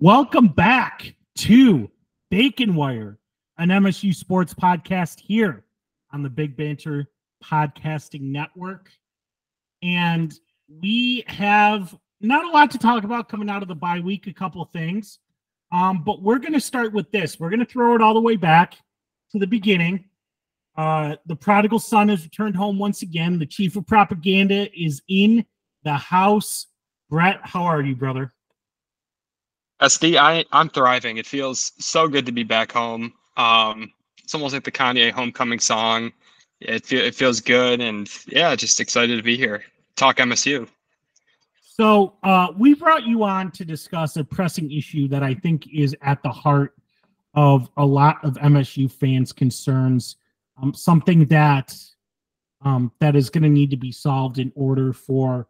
Welcome back to Bacon Wire, an MSU sports podcast here on the Big Banter Podcasting Network. And we have not a lot to talk about coming out of the bye week, a couple things. Um, but we're going to start with this. We're going to throw it all the way back to the beginning. Uh, the prodigal son has returned home once again. The chief of propaganda is in the house. Brett, how are you, brother? SD, I, I'm thriving. It feels so good to be back home. Um, it's almost like the Kanye homecoming song. It, it feels good. And yeah, just excited to be here. Talk MSU. So uh, we brought you on to discuss a pressing issue that I think is at the heart of a lot of MSU fans' concerns. Um, something that um, that is going to need to be solved in order for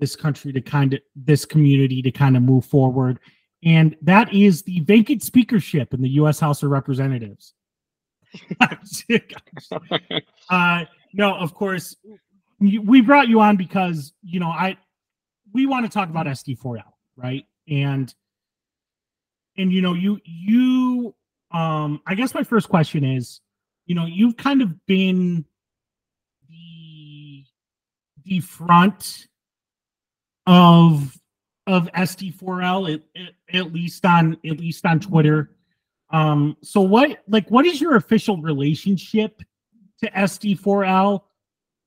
this country to kind of this community to kind of move forward, and that is the vacant speakership in the U.S. House of Representatives. uh, no, of course, we brought you on because you know I we want to talk about SD4L, right? And and you know, you you um I guess my first question is, you know, you've kind of been the the front of of SD4L at, at, at least on at least on Twitter. Um so what like what is your official relationship to SD4L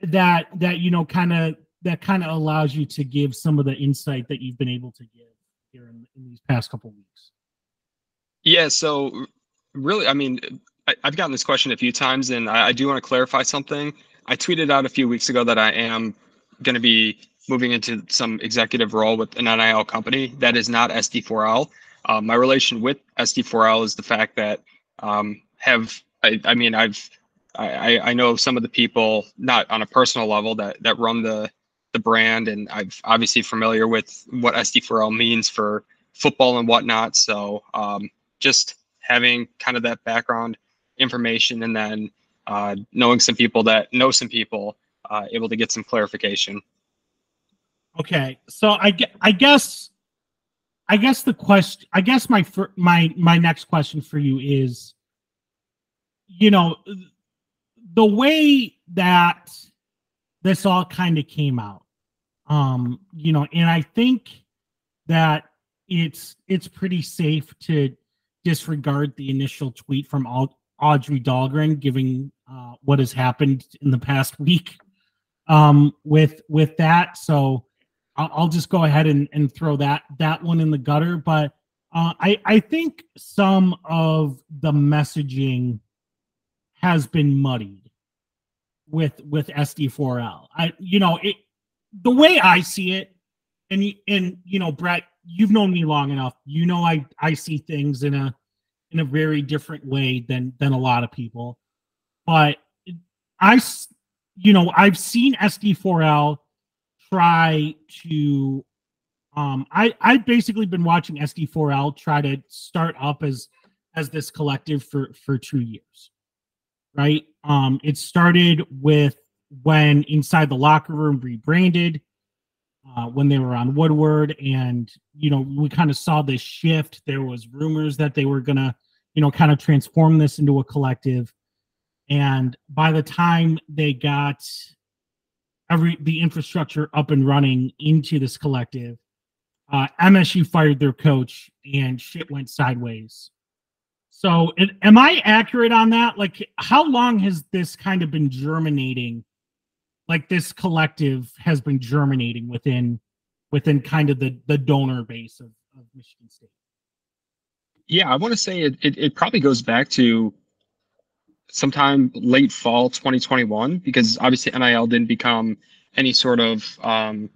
that that you know kind of that kind of allows you to give some of the insight that you've been able to give here in, in these past couple weeks? Yeah, so really, I mean, I, have gotten this question a few times, and I, I do want to clarify something. I tweeted out a few weeks ago that I am going to be moving into some executive role with an NIL company. That is not SD4L. Uh, my relation with SD4L is the fact that um, have I, I mean I've I, I know some of the people not on a personal level that that run the the brand, and I've obviously familiar with what SD4L means for football and whatnot. So um, just having kind of that background information, and then uh, knowing some people that know some people, uh, able to get some clarification. Okay, so I I guess I guess the question I guess my my my next question for you is, you know, the way that this all kind of came out um, you know, and I think that it's it's pretty safe to disregard the initial tweet from Audrey Dahlgren, giving uh, what has happened in the past week um, with with that. So I'll, I'll just go ahead and, and throw that that one in the gutter. But uh, I I think some of the messaging has been muddied with with SD4L. I you know it the way I see it, and and you know, Brett, you've known me long enough. You know, I I see things in a in a very different way than than a lot of people. But I, you know, I've seen SD4L try to. Um, I I've basically been watching SD4L try to start up as as this collective for for two years, right? Um, it started with when Inside the Locker Room rebranded, uh, when they were on Woodward, and you know we kind of saw this shift. There was rumors that they were gonna, you know, kind of transform this into a collective, and by the time they got every the infrastructure up and running into this collective, uh, MSU fired their coach, and shit went sideways. So, it, am I accurate on that? Like, how long has this kind of been germinating like this collective has been germinating within within kind of the the donor base of, of Michigan State. Yeah, I want to say it, it, it probably goes back to sometime late fall 2021 because obviously NIL didn't become any sort of um,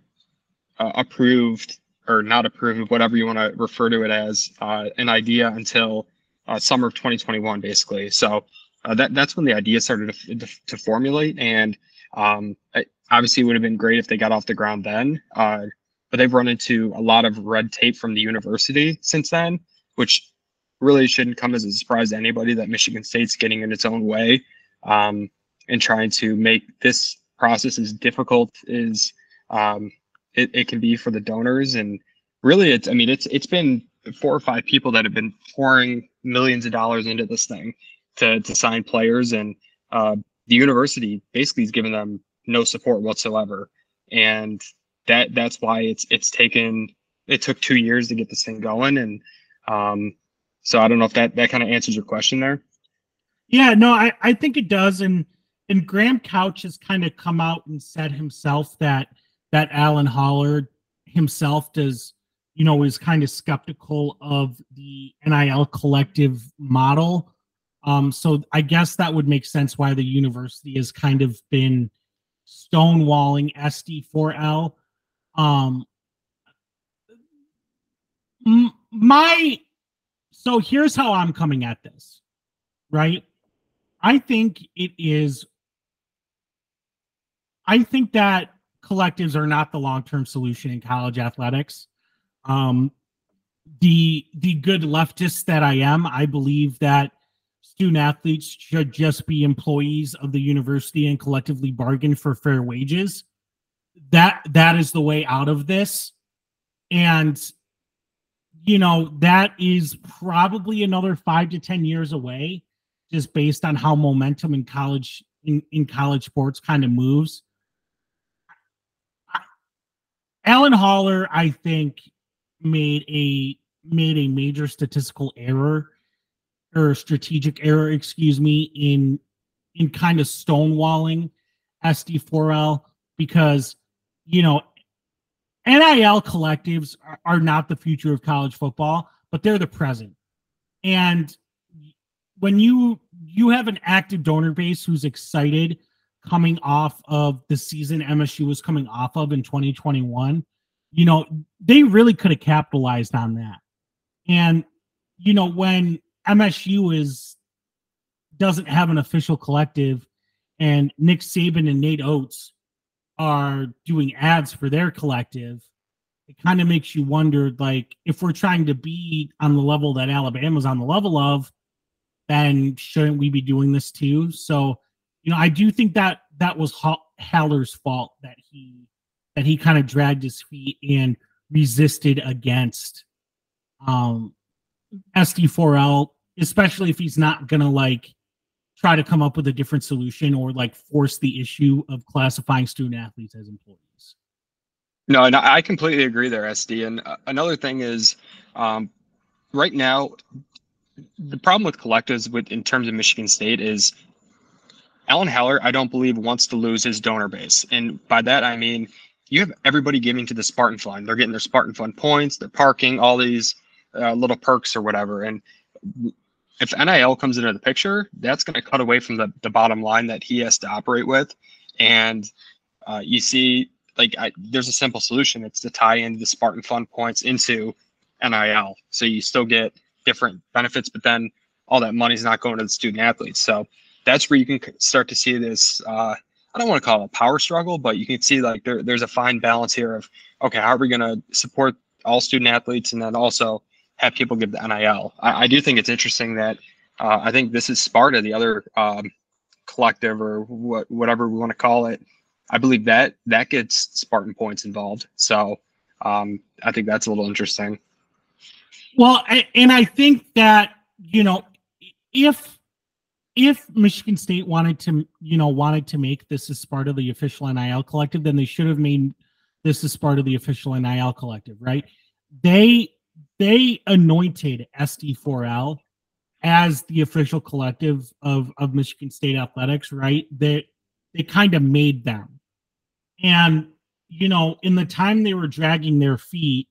uh, approved or not approved, whatever you want to refer to it as, uh, an idea until uh, summer of 2021, basically. So uh, that that's when the idea started to, to, to formulate, and um, it obviously, would have been great if they got off the ground then, uh, but they've run into a lot of red tape from the university since then, which really shouldn't come as a surprise to anybody that Michigan State's getting in its own way um, and trying to make this process as difficult as um, it, it can be for the donors. And really, it's I mean, it's it's been four or five people that have been pouring millions of dollars into this thing to to sign players, and uh, the university basically has given them no support whatsoever, and that that's why it's it's taken it took two years to get this thing going, and um, so I don't know if that that kind of answers your question there. Yeah, no, I I think it does, and and Graham Couch has kind of come out and said himself that that Alan Haller himself does you know is kind of skeptical of the NIL collective model. Um, so I guess that would make sense why the university has kind of been stonewalling SD4L. Um, my so here's how I'm coming at this, right? I think it is. I think that collectives are not the long-term solution in college athletics. Um, the the good leftist that I am, I believe that student athletes should just be employees of the university and collectively bargain for fair wages. That that is the way out of this. And you know, that is probably another five to 10 years away, just based on how momentum in college in, in college sports kind of moves. Alan Haller, I think, made a made a major statistical error or strategic error, excuse me, in in kind of stonewalling SD4L because you know NIL collectives are, are not the future of college football, but they're the present. And when you you have an active donor base who's excited coming off of the season MSU was coming off of in 2021, you know, they really could have capitalized on that. And you know, when MSU is doesn't have an official collective and Nick Saban and Nate Oats are doing ads for their collective, it kind of makes you wonder like if we're trying to be on the level that Alabama's on the level of, then shouldn't we be doing this too? So, you know, I do think that that was Haller's fault that he that he kind of dragged his feet and resisted against um SD4L, especially if he's not gonna like try to come up with a different solution or like force the issue of classifying student athletes as employees. No, and I completely agree there, SD. And uh, another thing is, um, right now, the problem with collectives with in terms of Michigan State is Alan Haller, I don't believe wants to lose his donor base, and by that I mean you have everybody giving to the Spartan Fund. They're getting their Spartan Fund points, they're parking, all these uh, little perks or whatever, and if NIL comes into the picture, that's going to cut away from the, the bottom line that he has to operate with. And uh, you see, like, I, there's a simple solution. It's to tie into the Spartan Fund points into NIL. So you still get different benefits, but then all that money is not going to the student athletes. So that's where you can start to see this. Uh, I don't want to call it a power struggle, but you can see like there, there's a fine balance here of, okay, how are we going to support all student athletes and then also have people give the NIL. I, I do think it's interesting that uh, I think this is Sparta, the other um, collective or what whatever we want to call it. I believe that that gets Spartan points involved. So um, I think that's a little interesting. Well, and I think that you know if if Michigan State wanted to you know wanted to make this as part of the official NIL collective, then they should have made this as part of the official NIL collective, right? They they anointed SD4L as the official collective of, of Michigan State athletics, right? That they, they kind of made them. And, you know, in the time they were dragging their feet,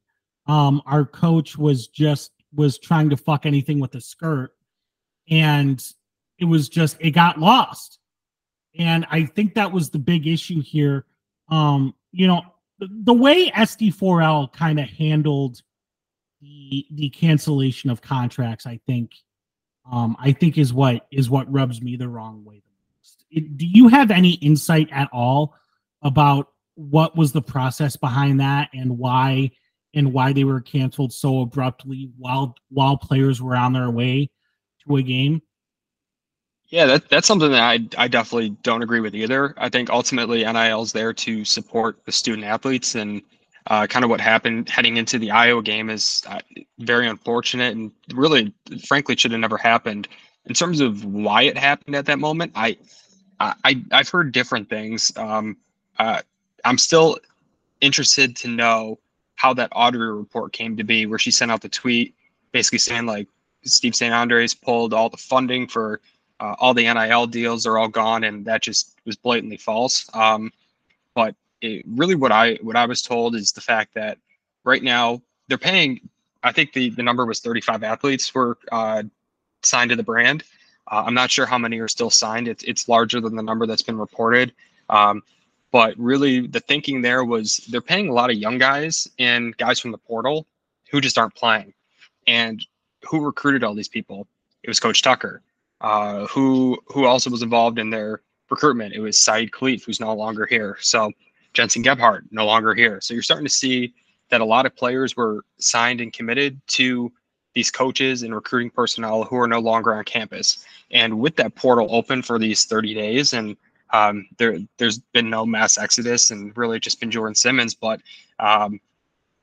um, our coach was just was trying to fuck anything with a skirt. And it was just it got lost. And I think that was the big issue here. Um, you know, the, the way SD4L kind of handled the the cancellation of contracts, I think, um, I think is what is what rubs me the wrong way the most. It, do you have any insight at all about what was the process behind that and why and why they were canceled so abruptly while while players were on their way to a game? Yeah, that, that's something that I, I definitely don't agree with either. I think ultimately NIL is there to support the student athletes, and uh, kind of what happened heading into the Iowa game is uh, very unfortunate and really, frankly, should have never happened. In terms of why it happened at that moment, I, I, I've heard different things. Um, uh, I'm still interested to know how that auditor report came to be, where she sent out the tweet basically saying like Steve St. Andres pulled all the funding for uh, all the NIL deals are all gone, and that just was blatantly false. Um, it, really, what I what I was told is the fact that right now they're paying. I think the the number was 35 athletes were uh, signed to the brand. Uh, I'm not sure how many are still signed. It's it's larger than the number that's been reported. Um, but really, the thinking there was they're paying a lot of young guys and guys from the portal who just aren't playing. And who recruited all these people? It was Coach Tucker. Uh, who who also was involved in their recruitment? It was Saeed Khalif, who's no longer here. So Jensen Gebhardt, no longer here. So you're starting to see that a lot of players were signed and committed to these coaches and recruiting personnel who are no longer on campus. And with that portal open for these 30 days, and um, there there's been no mass exodus, and really just been Jordan Simmons. But um,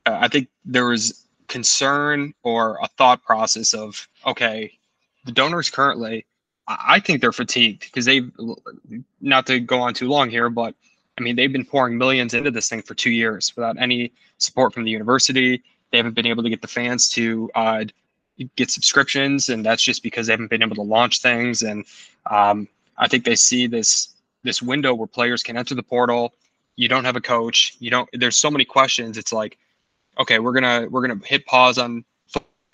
I think there was concern or a thought process of okay, the donors currently, I think they're fatigued because they've not to go on too long here, but I mean they've been pouring millions into this thing for two years without any support from the university. They haven't been able to get the fans to uh, get subscriptions, and that's just because they haven't been able to launch things. And um, I think they see this this window where players can enter the portal. You don't have a coach. You don't. There's so many questions. It's like, okay, we're gonna we're gonna hit pause on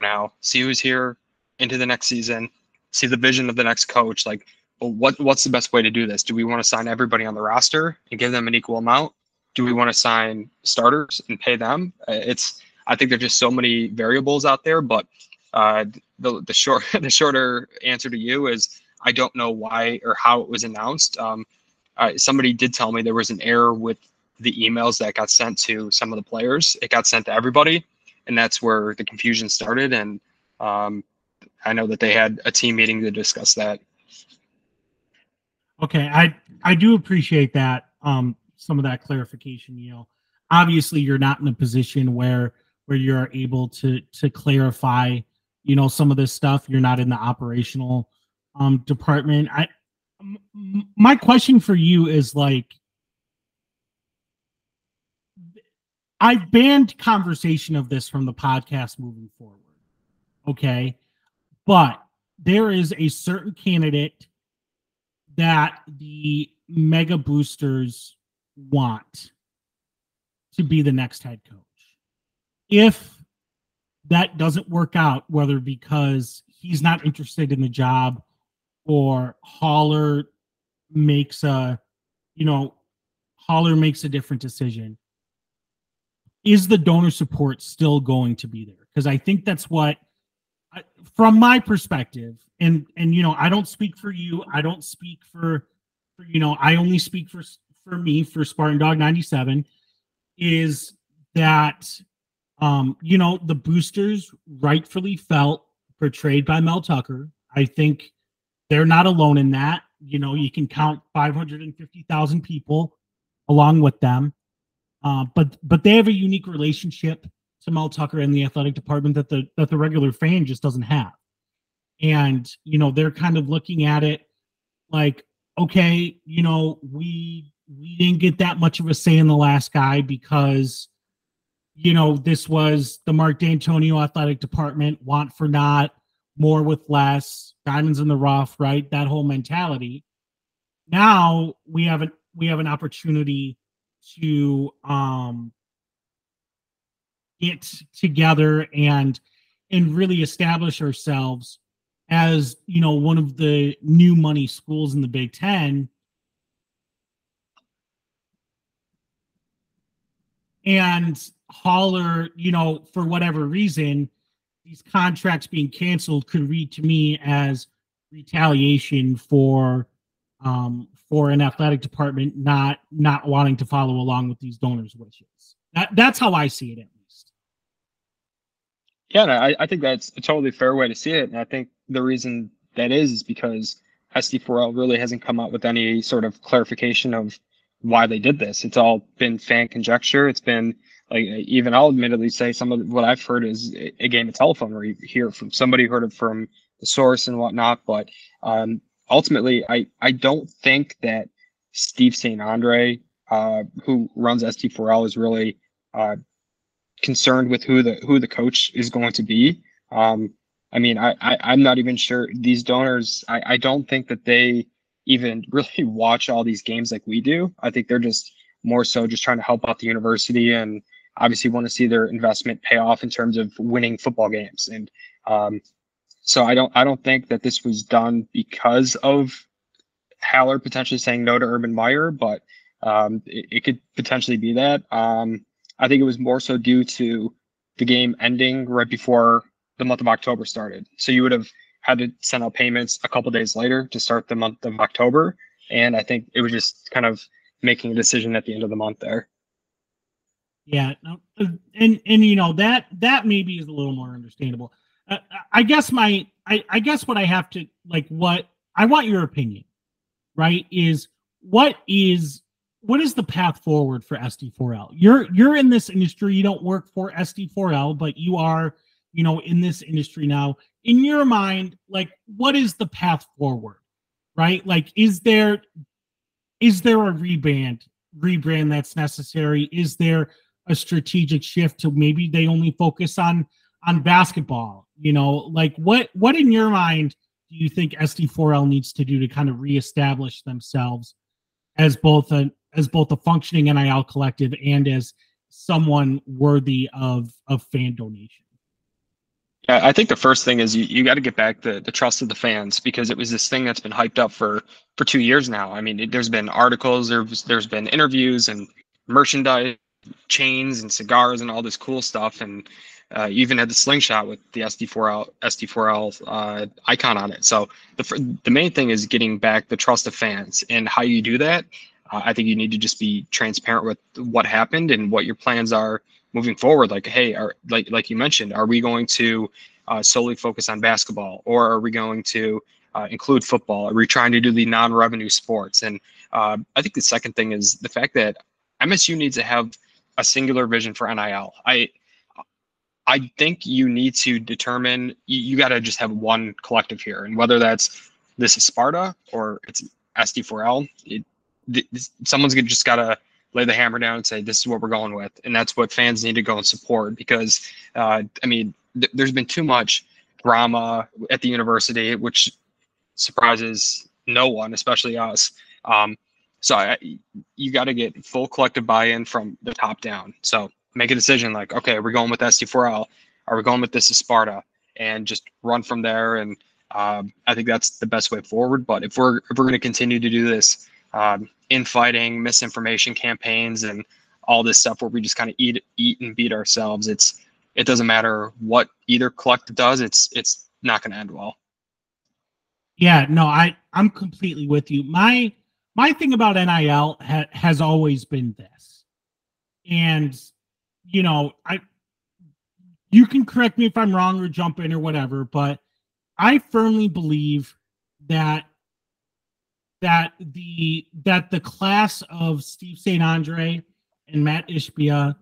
now, see who's here into the next season, see the vision of the next coach. Like, what what's the best way to do this? Do we want to sign everybody on the roster and give them an equal amount? Do we want to sign starters and pay them? Uh, it's I think there's just so many variables out there, but uh, the the short the shorter answer to you is I don't know why or how it was announced. Um, uh, somebody did tell me there was an error with the emails that got sent to some of the players. It got sent to everybody, and that's where the confusion started. And um, I know that they had a team meeting to discuss that. Okay, I I do appreciate that. Um, some of that clarification. Know, obviously you're not in a position where where you're able to to clarify. You know, some of this stuff. You're not in the operational um department. I my question for you is like I've banned conversation of this from the podcast moving forward. Okay. But there is a certain candidate that the mega boosters want to be the next head coach. If that doesn't work out, whether because he's not interested in the job or Haller makes a, you know, Haller makes a different decision, is the donor support still going to be there? Because I think that's what, from my perspective, and and you know, I don't speak for you. I don't speak for, for you know, I only speak for for me for Spartan Dog ninety seven. Is that, um, you know, the boosters rightfully felt portrayed by Mel Tucker. I think they're not alone in that. You know, you can count 550,000 people along with them. Uh, but but they have a unique relationship to Mel Tucker and the athletic department that the that the regular fan just doesn't have. And you know, they're kind of looking at it like, okay, you know, we we didn't get that much of a say in the last guy because you know this was the Mark Dantonio athletic department want for not more with less diamonds in the rough, right? That whole mentality. Now we have an we have an opportunity to um get together and and really establish ourselves as you know one of the new money schools in the Big Ten. And Haller, you know, for whatever reason, these contracts being canceled could read to me as retaliation for um, for an athletic department not not wanting to follow along with these donors' wishes. That that's how I see it Yeah, I, I think that's a totally fair way to see it, and I think the reason that is is because SD4L really hasn't come out with any sort of clarification of why they did this. It's all been fan conjecture. It's been like even I'll admittedly say some of what I've heard is a game of telephone where you hear from somebody heard it from the source and whatnot. But um, ultimately, I I don't think that Steve St. Andre, uh, who runs SD4L, is really uh, concerned with who the who the coach is going to be. Um, I mean, I, I am not even sure these donors. I I don't think that they even really watch all these games like we do. I think they're just more so just trying to help out the university and obviously want to see their investment pay off in terms of winning football games. And um, so I don't I don't think that this was done because of Haller potentially saying no to Urban Meyer, but um, it, it, could potentially be that. Um, I think it was more so due to the game ending right before the month of October started. So you would have had to send out payments a couple days later to start the month of October. And I think it was just kind of making a decision at the end of the month there. Yeah, and and you know that that maybe is a little more understandable. Uh, I guess my I, I guess what I have to like what I want your opinion, right? Is what is what is the path forward for SD4L? You're you're in this industry. You don't work for SD4L, but you are you know in this industry now. In your mind, like what is the path forward? Right? Like, is there is there a rebrand rebrand that's necessary? Is there a strategic shift to maybe they only focus on on basketball? You know, like what what in your mind do you think SD4L needs to do to kind of reestablish themselves as both a as both a functioning NIL collective and as someone worthy of of fan donation? Yeah, I think the first thing is you, you got to get back the, the trust of the fans because it was this thing that's been hyped up for for two years now. I mean, it, there's been articles, there's there's been interviews and merchandise, chains and cigars and all this cool stuff, and uh, you even had the slingshot with the SD4L SD4L uh, icon on it. So the the main thing is getting back the trust of fans, and how you do that. I think you need to just be transparent with what happened and what your plans are moving forward. Like, hey, are like like you mentioned, are we going to uh, solely focus on basketball, or are we going to uh, include football? Are we trying to do the non-revenue sports? And uh, I think the second thing is the fact that MSU needs to have a singular vision for NIL. I I think you need to determine you, you got to just have one collective here, and whether that's this is Sparta or it's SD4L, it, this, someone's just got to lay the hammer down and say this is what we're going with, and that's what fans need to go and support because uh, I mean th- there's been too much drama at the university, which surprises no one, especially us. Um, so I, you got to get full collective buy-in from the top down. So make a decision like, okay, we're going with SD4L. Are we going with this is Sparta? And just run from there. And um, I think that's the best way forward. But if we're if we're going to continue to do this um, infighting, misinformation campaigns, and all this stuff where we just kind of eat eat and beat ourselves, it's it doesn't matter what either collective does. It's it's not going to end well. Yeah, no, I I'm completely with you. My my thing about NIL ha- has always been this, and you know, I you can correct me if I'm wrong or jump in or whatever, but I firmly believe that that the that the class of Steve St. Andre and Matt Ishbia,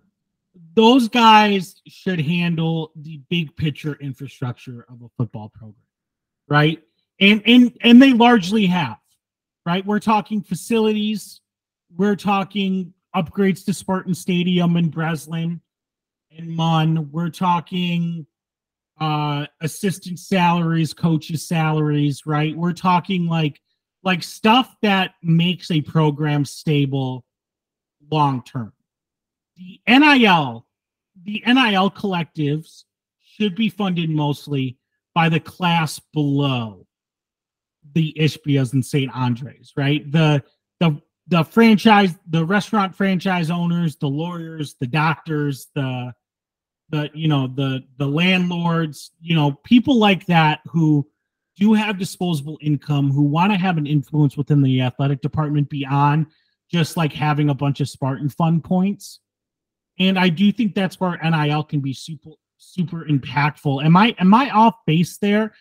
those guys should handle the big picture infrastructure of a football program, right? And and and they largely have, right? We're talking facilities, we're talking upgrades to Spartan Stadium in Breslin and Munn. We're talking uh assistant salaries, coaches' salaries, right? We're talking like like stuff that makes a program stable long term. The NIL, the NIL collectives should be funded mostly by the class below the Ishbias and St. Andres, right? The the the franchise, the restaurant franchise owners, the lawyers, the doctors, the the you know the the landlords, you know people like that who do have disposable income, who want to have an influence within the athletic department beyond just like having a bunch of Spartan Fund points. And I do think that's where NIL can be super super impactful. Am I am I off base there?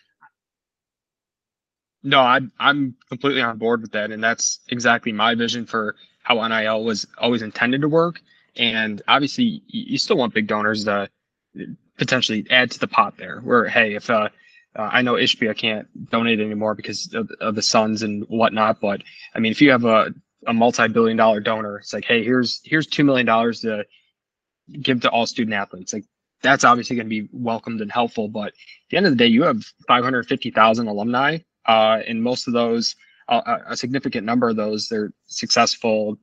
No, I'm I'm completely on board with that, and that's exactly my vision for how NIL was always intended to work. And obviously, you still want big donors to potentially add to the pot there. Where hey, if uh, uh, I know Ishbia can't donate anymore because of, of, the Suns and whatnot, but I mean, if you have a, a multi-billion dollar donor, it's like, hey, here's here's two million dollars to give to all student athletes. Like that's obviously going to be welcomed and helpful. But at the end of the day, you have 550,000 alumni, uh, and most of those, uh, a significant number of those, they're successful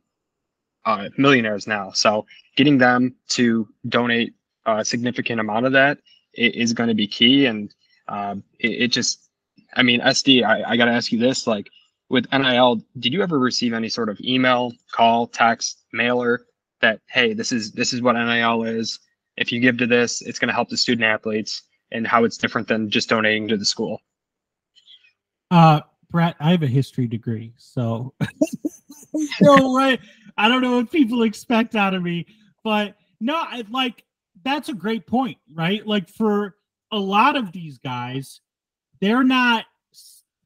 uh, millionaires now. So getting them to donate a significant amount of that is going to be key. And um, it, it, just, I mean, SD, I, I got to ask you this: like with NIL, did you ever receive any sort of email, call, text, mailer that hey, this is this is what NIL is. If you give to this, it's going to help the student athletes, and how it's different than just donating to the school. Uh, Brett, I have a history degree, so no way. I don't know what people expect out of me, but no, I, like that's a great point, right? Like for a lot of these guys, they're not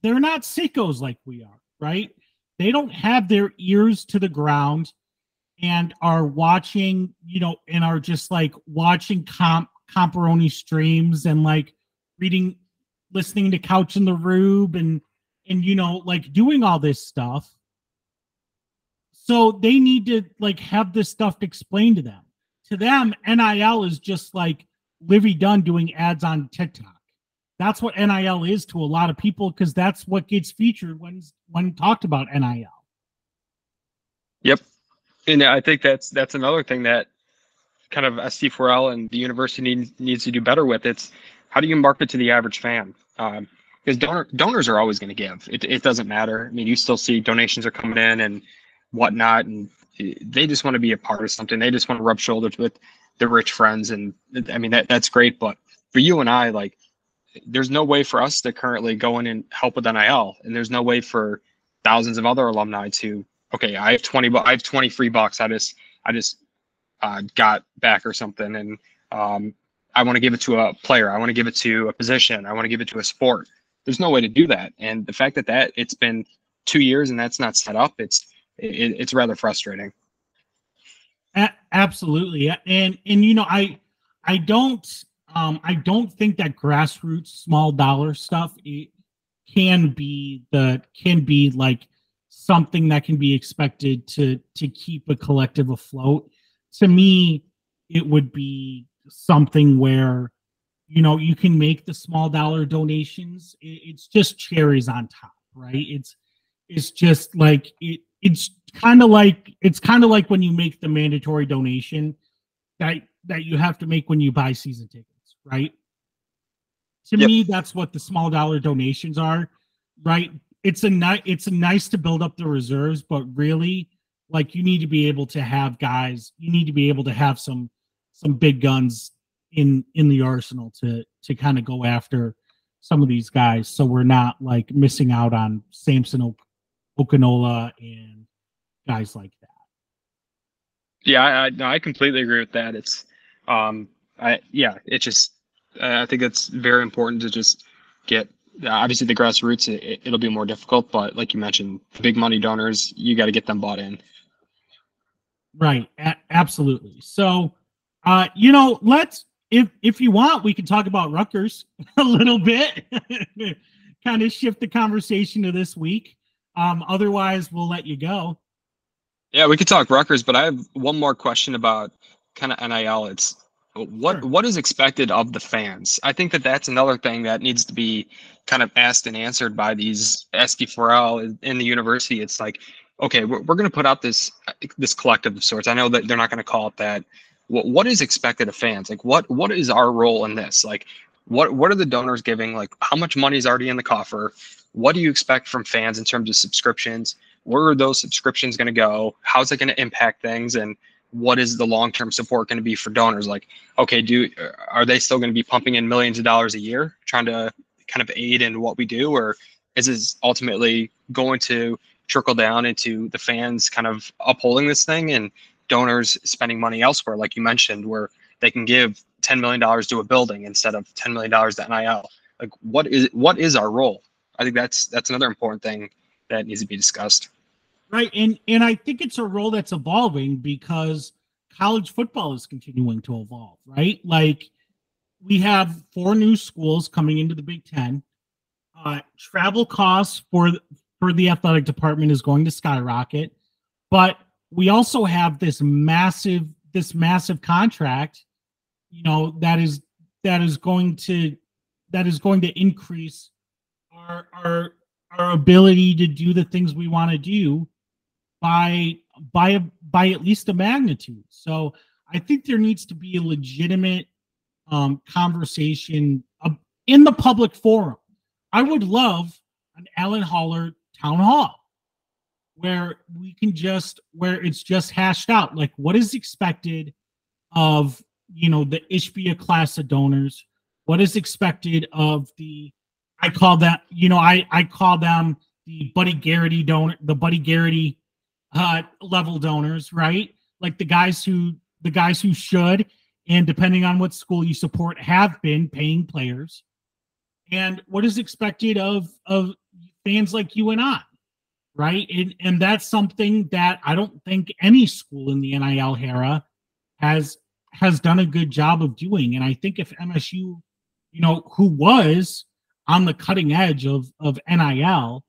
they're not sickos like we are, right? They don't have their ears to the ground and are watching, you know, and are just like watching comp comparoni streams and like reading, listening to Couch in the Rube and and you know, like doing all this stuff. So they need to like have this stuff explained to them. To them, NIL is just like Livvy Dunne doing ads on TikTok. That's what NIL is to a lot of people because that's what gets featured when when talked about NIL. Yep, and I think that's that's another thing that kind of SD4L and the university needs needs to do better with. It's how do you market to the average fan? Um, because donor, donors are always going to give. It, it doesn't matter. I mean, you still see donations are coming in and whatnot, and they just want to be a part of something. They just want to rub shoulders with their rich friends, and I mean that that's great. But for you and I, like, there's no way for us to currently go in and help with NIL, and there's no way for thousands of other alumni to okay, I have 20, I have 20 free bucks. I just, I just uh, got back or something. And um, I want to give it to a player. I want to give it to a position. I want to give it to a sport. There's no way to do that. And the fact that that it's been two years and that's not set up, it's, it, it's rather frustrating. A- absolutely. And, and, you know, I, I don't, um, I don't think that grassroots small dollar stuff can be the, can be like, something that can be expected to to keep a collective afloat. To me it would be something where you know you can make the small dollar donations. It's just cherries on top right? It's it's just like it it's kind of like it's kind of like when you make the mandatory donation that that you have to make when you buy season tickets right to yep. me that's what the small dollar donations are right it's a nice it's a nice to build up the reserves, but really, like you need to be able to have guys. You need to be able to have some some big guns in in the arsenal to to kind of go after some of these guys, so we're not like missing out on Samson o- Okunlola and guys like that. Yeah, I, I no, I completely agree with that. It's um, I yeah, it just I think it's very important to just get obviously the grassroots it, it'll be more difficult but like you mentioned big money donors you got to get them bought in right a- absolutely so uh you know let's if if you want we can talk about Rutgers a little bit kind of shift the conversation to this week um otherwise we'll let you go yeah we could talk Rutgers but i have one more question about kind of nil it's what sure. what is expected of the fans? I think that that's another thing that needs to be kind of asked and answered by these SD4L in the university. It's like, okay, we're, we're going to put out this this collective of sorts. I know that they're not going to call it that. What what is expected of fans? Like, what what is our role in this? Like, what what are the donors giving? Like, how much money is already in the coffer? What do you expect from fans in terms of subscriptions? Where are those subscriptions going to go? How's it going to impact things? And what is the long-term support going to be for donors like okay do are they still going to be pumping in millions of dollars a year trying to kind of aid in what we do or is this ultimately going to trickle down into the fans kind of upholding this thing and donors spending money elsewhere like you mentioned where they can give 10 million dollars to a building instead of 10 million dollars to NIL like what is what is our role i think that's that's another important thing that needs to be discussed right and and i think it's a role that's evolving because college football is continuing to evolve, right? Like we have four new schools coming into the Big Ten. Uh, travel costs for for the athletic department is going to skyrocket, but we also have this massive this massive contract, you know, that is that is going to that is going to increase our our our ability to do the things we want to do by by by at least a magnitude. So I think there needs to be a legitimate um, conversation in the public forum. I would love an Alan Haller town hall where we can just where it's just hashed out like what is expected of you know the Ishbia class of donors, what is expected of the I call that you know I I call them the Buddy Garrity donor the Buddy Garrity uh, level donors, right? Like the guys who the guys who should, and depending on what school you support, have been paying players. And what is expected of of fans like you and I, right? And and that's something that I don't think any school in the NIL era has has done a good job of doing. And I think if MSU, you know, who was on the cutting edge of of NIL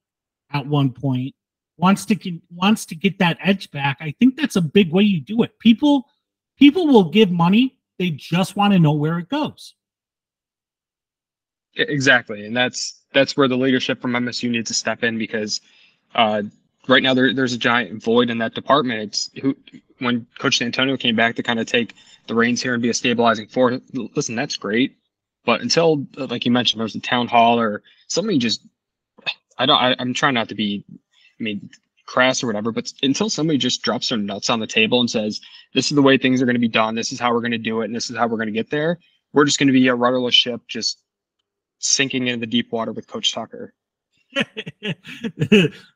at one point, wants to get, wants to get that edge back, I think that's a big way you do it. People people will give money; they just want to know where it goes. Exactly, and that's that's where the leadership from MSU needs to step in because uh, right now there, there's a giant void in that department. It's who when Coach Dantonio came back to kind of take the reins here and be a stabilizing force. Listen, that's great, but until like you mentioned, there's a town hall or something just I don't I, I'm trying not to be I mean, crass or whatever, but until somebody just drops their nuts on the table and says, this is the way things are going to be done, this is how we're going to do it, and this is how we're going to get there, we're just going to be a rudderless ship just sinking into the deep water with Coach Tucker.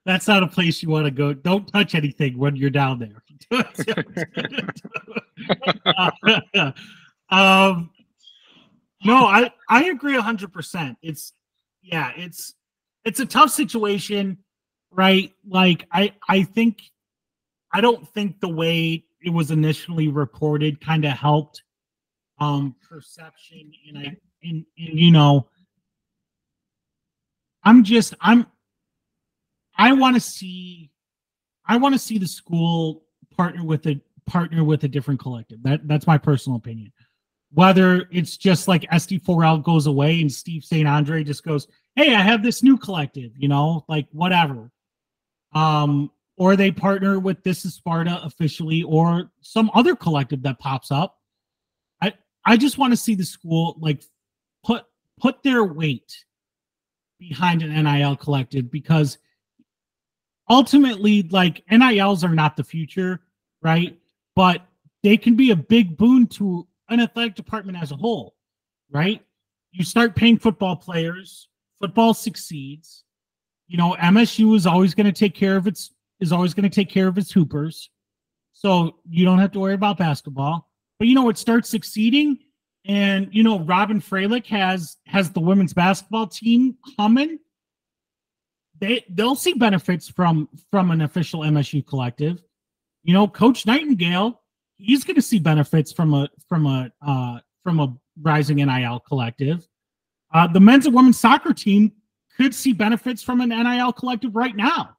That's not a place you want to go. Don't touch anything when you're down there. um, no, I I agree hundred percent. It's yeah, it's it's a tough situation right? Like I I think I don't think the way it was initially reported kind of helped um perception and I and, and you know I'm just I'm I want to see I want to see the school partner with a partner with a different collective. That that's my personal opinion. Whether it's just like SD4L goes away and Steve St. Andre just goes, Hey, I have this new collective, you know, like whatever um, or they partner with This is Sparta officially, or some other collective that pops up. I I just want to see the school like put put their weight behind an NIL collective because ultimately, like NILs are not the future, right? But they can be a big boon to an athletic department as a whole, right? You start paying football players, football succeeds you know, MSU is always going to take care of its is always going to take care of its hoopers. So you don't have to worry about basketball. But you know, it starts succeeding, and you know, Robyn Fralick has has the women's basketball team humming. They they'll see benefits from from an official MSU collective. You know, Coach Nightingale, he's going to see benefits from a from a uh, from a rising NIL collective. Uh, the men's and women's soccer team could see benefits from an NIL collective right now.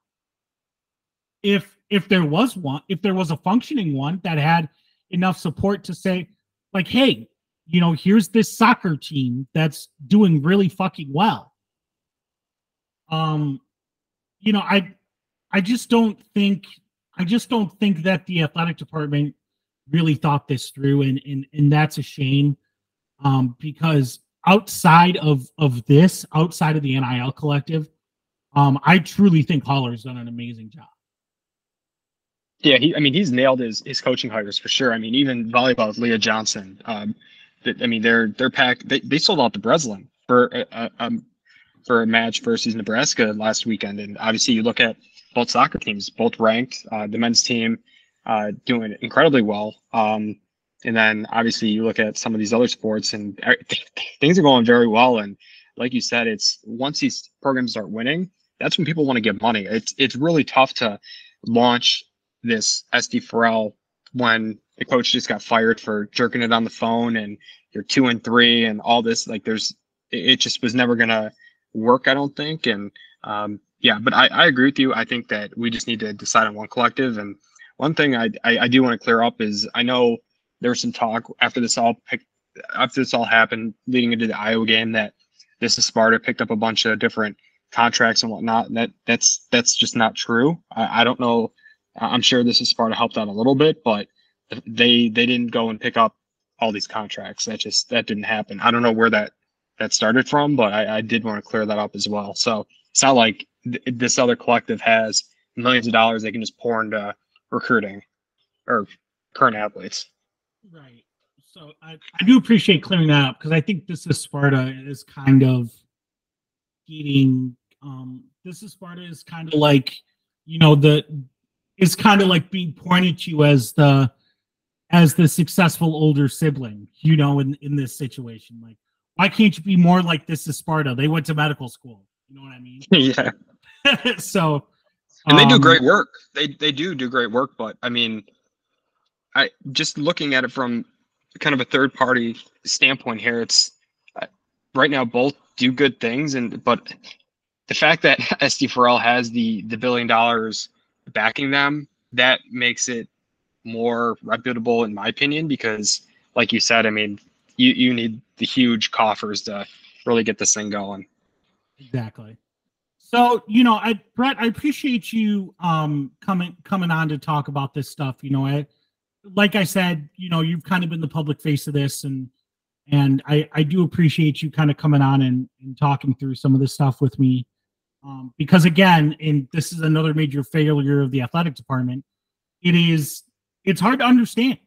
If if there was one, if there was a functioning one that had enough support to say, like, hey, you know, here's this soccer team that's doing really fucking well. Um, you know, I I just don't think I just don't think that the athletic department really thought this through and and, and that's a shame. Um, because outside of of this, outside of the NIL collective, um, I truly think Haller's done an amazing job. Yeah, he. I mean, he's nailed his his coaching hires for sure. I mean, even volleyball with Leah Johnson. Um, that, I mean, they're they're packed. They, they sold out the Breslin for a, a, um, for a match versus Nebraska last weekend, and obviously you look at both soccer teams, both ranked. Uh, the men's team uh, doing incredibly well. Um, and then obviously you look at some of these other sports and things are going very well. And like you said, it's once these programs start winning, that's when people want to give money. It's it's really tough to launch this SD4L when the coach just got fired for jerking it on the phone and you're two and three and all this. Like there's, it just was never gonna work. I don't think. And um, yeah, but I, I agree with you. I think that we just need to decide on one collective. And one thing I, I, I do want to clear up is I know there was some talk after this all picked, after this all happened leading into the Iowa game that this is Sparta picked up a bunch of different contracts and whatnot. And that that's that's just not true. I, I don't know. I'm sure this is Sparta helped out a little bit, but they they didn't go and pick up all these contracts. That just that didn't happen. I don't know where that that started from, but I, I did want to clear that up as well. So it's not like th- this other collective has millions of dollars they can just pour into recruiting or current athletes. Right. So I, I do appreciate clearing that up because I think this is Sparta is kind of getting um this is Sparta is kind of like you know the is kind of like being pointed to as the as the successful older sibling, you know, in in this situation. Like, why can't you be more like this is Sparta? They went to medical school. You know what I mean? yeah. so and they do um, great work. They they do do great work, but I mean, I just looking at it from kind of a third party standpoint here. It's uh, right now both do good things, and but the fact that SD4L has the the billion dollars backing them that makes it more reputable in my opinion because like you said i mean you you need the huge coffers to really get this thing going exactly so you know i brett i appreciate you um coming coming on to talk about this stuff you know i like I said, you know, you've kind of been the public face of this and and I, I do appreciate you kind of coming on and, and talking through some of this stuff with me. Um, because again, and this is another major failure of the athletic department, it is it's hard to understand.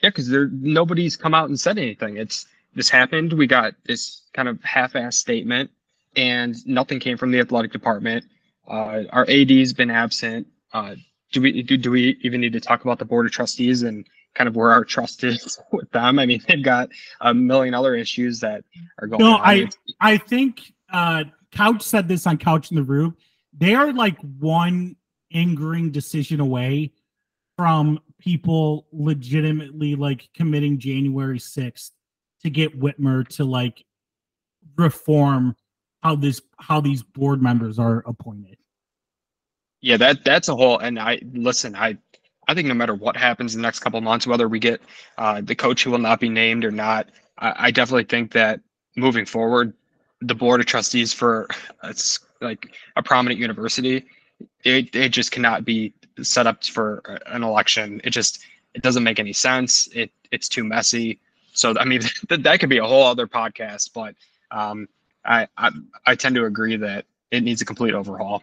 Yeah, because there nobody's come out and said anything. It's this happened. We got this kind of half-ass statement, and nothing came from the athletic department. Uh, our AD's been absent. Uh, do we do, do we even need to talk about the board of trustees and kind of where our trust is with them? I mean, they've got a million other issues that are going. No, on. I I think uh, Couch said this on Couch in the Room. They are like one angering decision away from people legitimately like committing January sixth to get Whitmer to like reform how this how these board members are appointed. Yeah, that that's a whole. And I listen. I I think no matter what happens in the next couple months, whether we get uh, the coach who will not be named or not, I, I definitely think that moving forward, the board of trustees for it's like a prominent university, it it just cannot be set up for an election. It just it doesn't make any sense. It it's too messy. So I mean that that could be a whole other podcast, but um, I, I I tend to agree that it needs a complete overhaul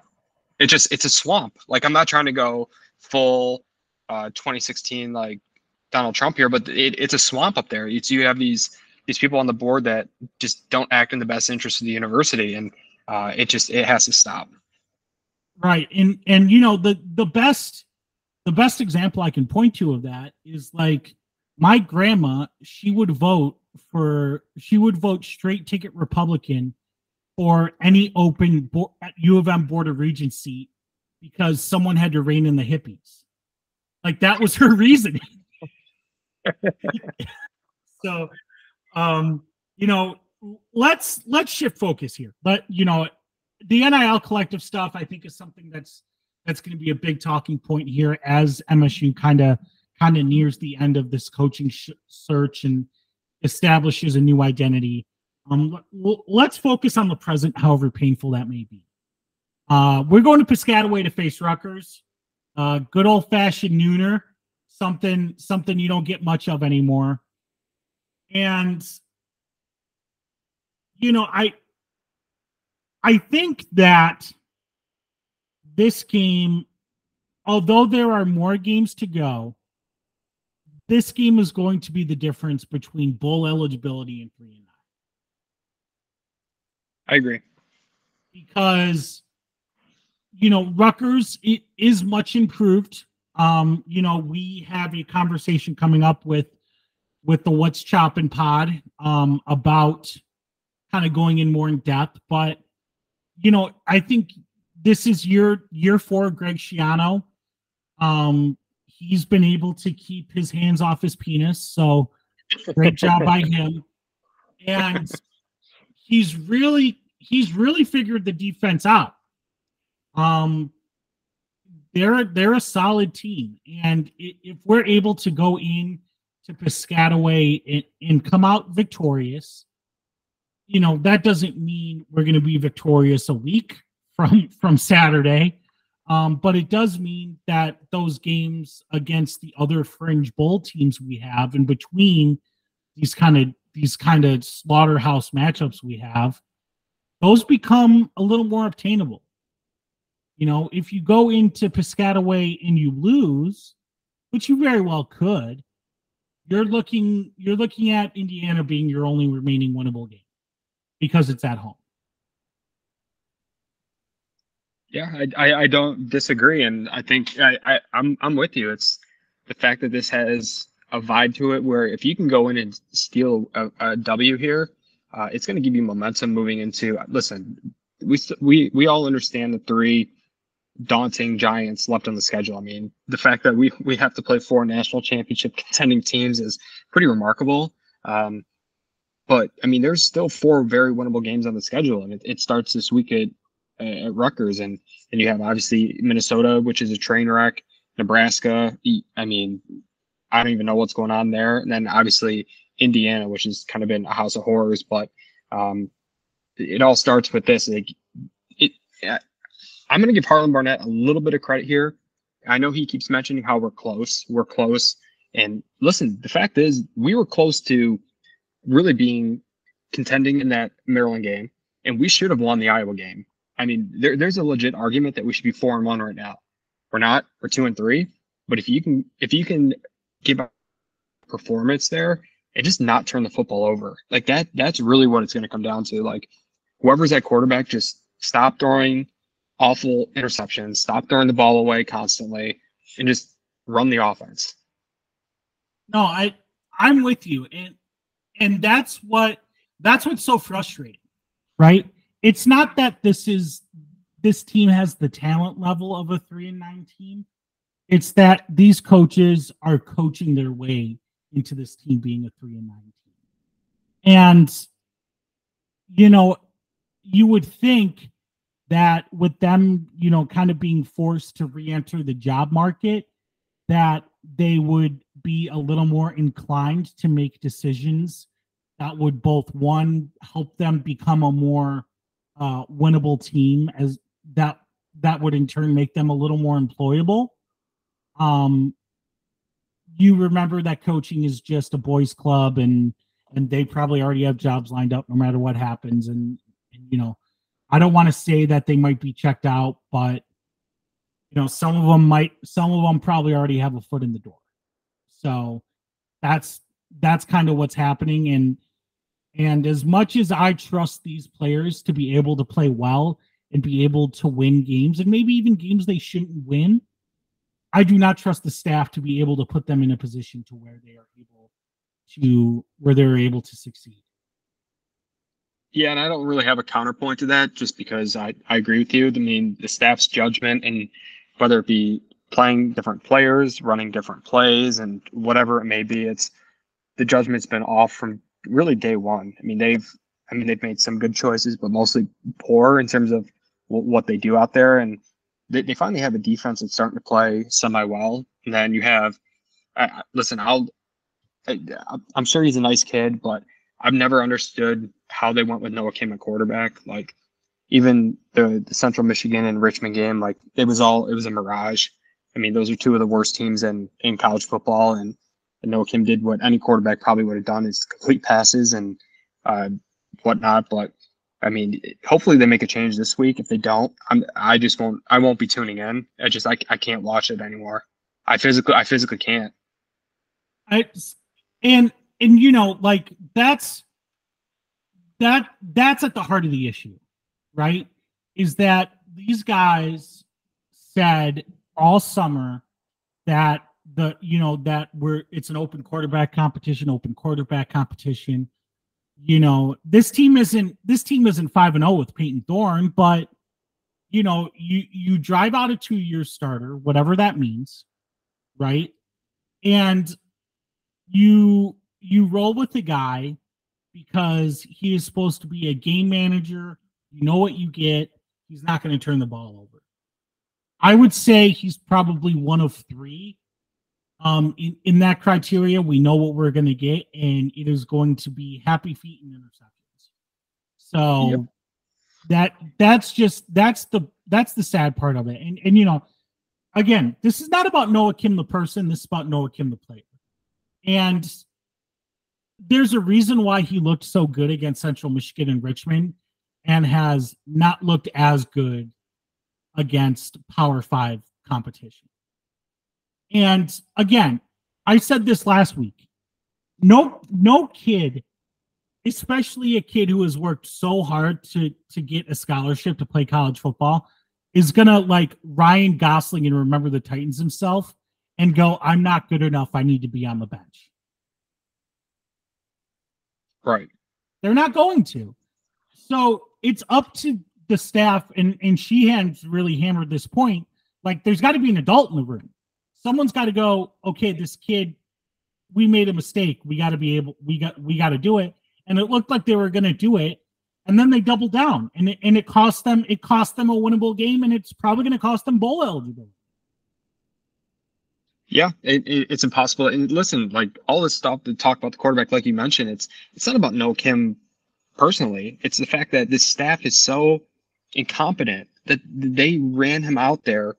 it just it's a swamp. Like I'm not trying to go full uh 2016 like Donald Trump here, but it, it's a swamp up there. It's you have these these people on the board that just don't act in the best interest of the university, and uh, it just it has to stop. Right, and and you know the the best the best example I can point to of that is like my grandma. She would vote for she would vote straight ticket Republican or any open bo- U of M Board of Regents seat because someone had to rein in the hippies. Like that was her reasoning. so, um, you know, let's let's shift focus here. But you know, the NIL collective stuff I think is something that's that's going to be a big talking point here as MSU kind of kind of nears the end of this coaching sh- search and establishes a new identity. Um, let's focus on the present, however painful that may be. Uh, we're going to Piscataway to face Rutgers. Uh, good old fashioned nooner, something something you don't get much of anymore. And you know, I I think that this game, although there are more games to go, this game is going to be the difference between bowl eligibility and three and nine. I agree. Because you know, Rutgers it is much improved. Um, you know, we have a conversation coming up with with the What's Choppin Pod um about kind of going in more in depth, but you know, I think this is year year four Greg Schiano. Um, he's been able to keep his hands off his penis. So great job by him. And he's really he's really figured the defense out. Um they're they're a solid team. And if we're able to go in to Piscataway and, and come out victorious, you know, that doesn't mean we're going to be victorious a week from from Saturday. Um, but it does mean that those games against the other fringe bowl teams we have in between these kind of these kind of slaughterhouse matchups we have, those become a little more obtainable. You know, if you go into Piscataway and you lose, which you very well could, you're looking you're looking at Indiana being your only remaining winnable game because it's at home. Yeah, I, I, I don't disagree, and I think I, I I'm I'm with you. It's the fact that this has a vibe to it where if you can go in and steal a, a W here, uh, it's going to give you momentum moving into. Listen, we we we all understand the three daunting giants left on the schedule. I mean, the fact that we we have to play four national championship contending teams is pretty remarkable. Um, but I mean, there's still four very winnable games on the schedule, and it, it starts this week at at Rutgers, and and you have obviously Minnesota, which is a train wreck. Nebraska, I mean, I don't even know what's going on there, and then obviously Indiana, which has kind of been a house of horrors. But um, it all starts with this. Like, it, I'm going to give Harlan Barnett a little bit of credit here. I know he keeps mentioning how we're close. We're close. And listen, the fact is, we were close to really being contending in that Maryland game, and we should have won the Iowa game. I mean, there, there's a legit argument that we should be four and one right now. We're not. We're two and three. But if you can, if you can give a performance there and just not turn the football over, like that, that's really what it's going to come down to. Like whoever's at quarterback, just stop throwing awful interceptions, stop throwing the ball away constantly, and just run the offense. No, I I'm with you, and and that's what that's what's so frustrating, right? It's not that this is this team has the talent level of a three and nine team. It's that these coaches are coaching their way into this team being a three and nine team. And you know, you would think that with them, you know, kind of being forced to re-enter the job market, that they would be a little more inclined to make decisions that would both one help them become a more uh, winnable team as that that would in turn make them a little more employable. Um, you remember that coaching is just a boys club and and they probably already have jobs lined up no matter what happens and, and you know I don't want to say that they might be checked out, but you know, some of them might, some of them probably already have a foot in the door. So that's that's kind of what's happening. And and as much as I trust these players to be able to play well and be able to win games, and maybe even games they shouldn't win, I do not trust the staff to be able to put them in a position to where they are able to where they're able to succeed. Yeah, and I don't really have a counterpoint to that just because I, I agree with you. I mean, the staff's judgment and whether it be playing different players, running different plays, and whatever it may be, it's the judgment's been off from really day one. I mean, they've I mean they've made some good choices, but mostly poor in terms of w- what they do out there. And they, they finally have a defense that's starting to play semi well. And then you have, listen, I'll I, I'm sure he's a nice kid, but I've never understood how they went with Noah Kim at quarterback. Like even the, the Central Michigan and Richmond game, like it was all it was a mirage. I mean, those are two of the worst teams in in college football, and, and Kim did what any quarterback probably would have done is complete passes and uh, whatnot. But I mean, hopefully they make a change this week. If they don't, I'm I just won't I won't be tuning in. I just I, I can't watch it anymore. I physically I physically can't. I and and you know like that's that that's at the heart of the issue right is that these guys said all summer that the you know that we're it's an open quarterback competition open quarterback competition you know this team isn't this team isn't 5 and 0 with Payton Thorne, but you know you you drive out a two year starter whatever that means right? And you you roll with the guy because he is supposed to be a game manager. You know what you get. He's not going to turn the ball over. I would say he's probably one of three. Um, in, in that criteria, we know what we're going to get, and it is going to be happy feet and interceptions. So yep. that that's just that's the that's the sad part of it. And and you know, again, this is not about Noah Kim the person. This is about Noah Kim the player. And there's a reason why he looked so good against Central Michigan and Richmond, and has not looked as good against Power Five competition. And again, I said this last week. No, no kid, especially a kid who has worked so hard to to get a scholarship to play college football, is gonna like Ryan Gosling and remember the Titans himself and go, I'm not good enough. I need to be on the bench. Right. They're not going to. So it's up to the staff, and and Sheehan's really hammered this point. Like, there's got to be an adult in the room. Someone's got to go. Okay, this kid, we made a mistake. We got to be able. We got. We got to do it. And it looked like they were going to do it, and then they doubled down, and it, and it cost them. It cost them a winnable game, and it's probably going to cost them bowl eligibility. Yeah, it, it, it's impossible. And listen, like all this stuff to talk about the quarterback, like you mentioned, it's it's not about Noah Kim personally. It's the fact that this staff is so incompetent that they ran him out there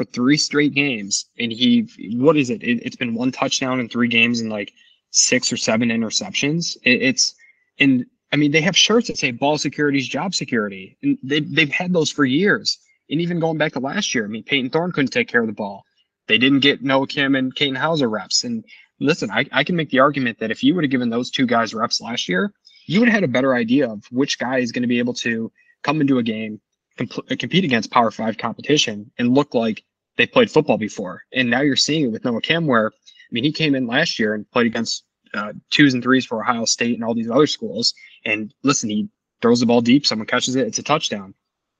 for three straight games, and he what is it? it has been one touchdown in three games and like six or seven interceptions. It, it's and I mean they have shirts that say "ball security is job security," and they they've had those for years. And even going back to last year, I mean Payton Thorne couldn't take care of the ball. They didn't get Noah Kim and Katin Houser reps. And listen, I, I can make the argument that if you would have given those two guys reps last year, you would have had a better idea of which guy is going to be able to come into a game, comp- compete against Power Five competition, and look like they played football before. And now you're seeing it with Noah Kim, where I mean, he came in last year and played against uh, twos and threes for Ohio State and all these other schools. And listen, he throws the ball deep, someone catches it, it's a touchdown.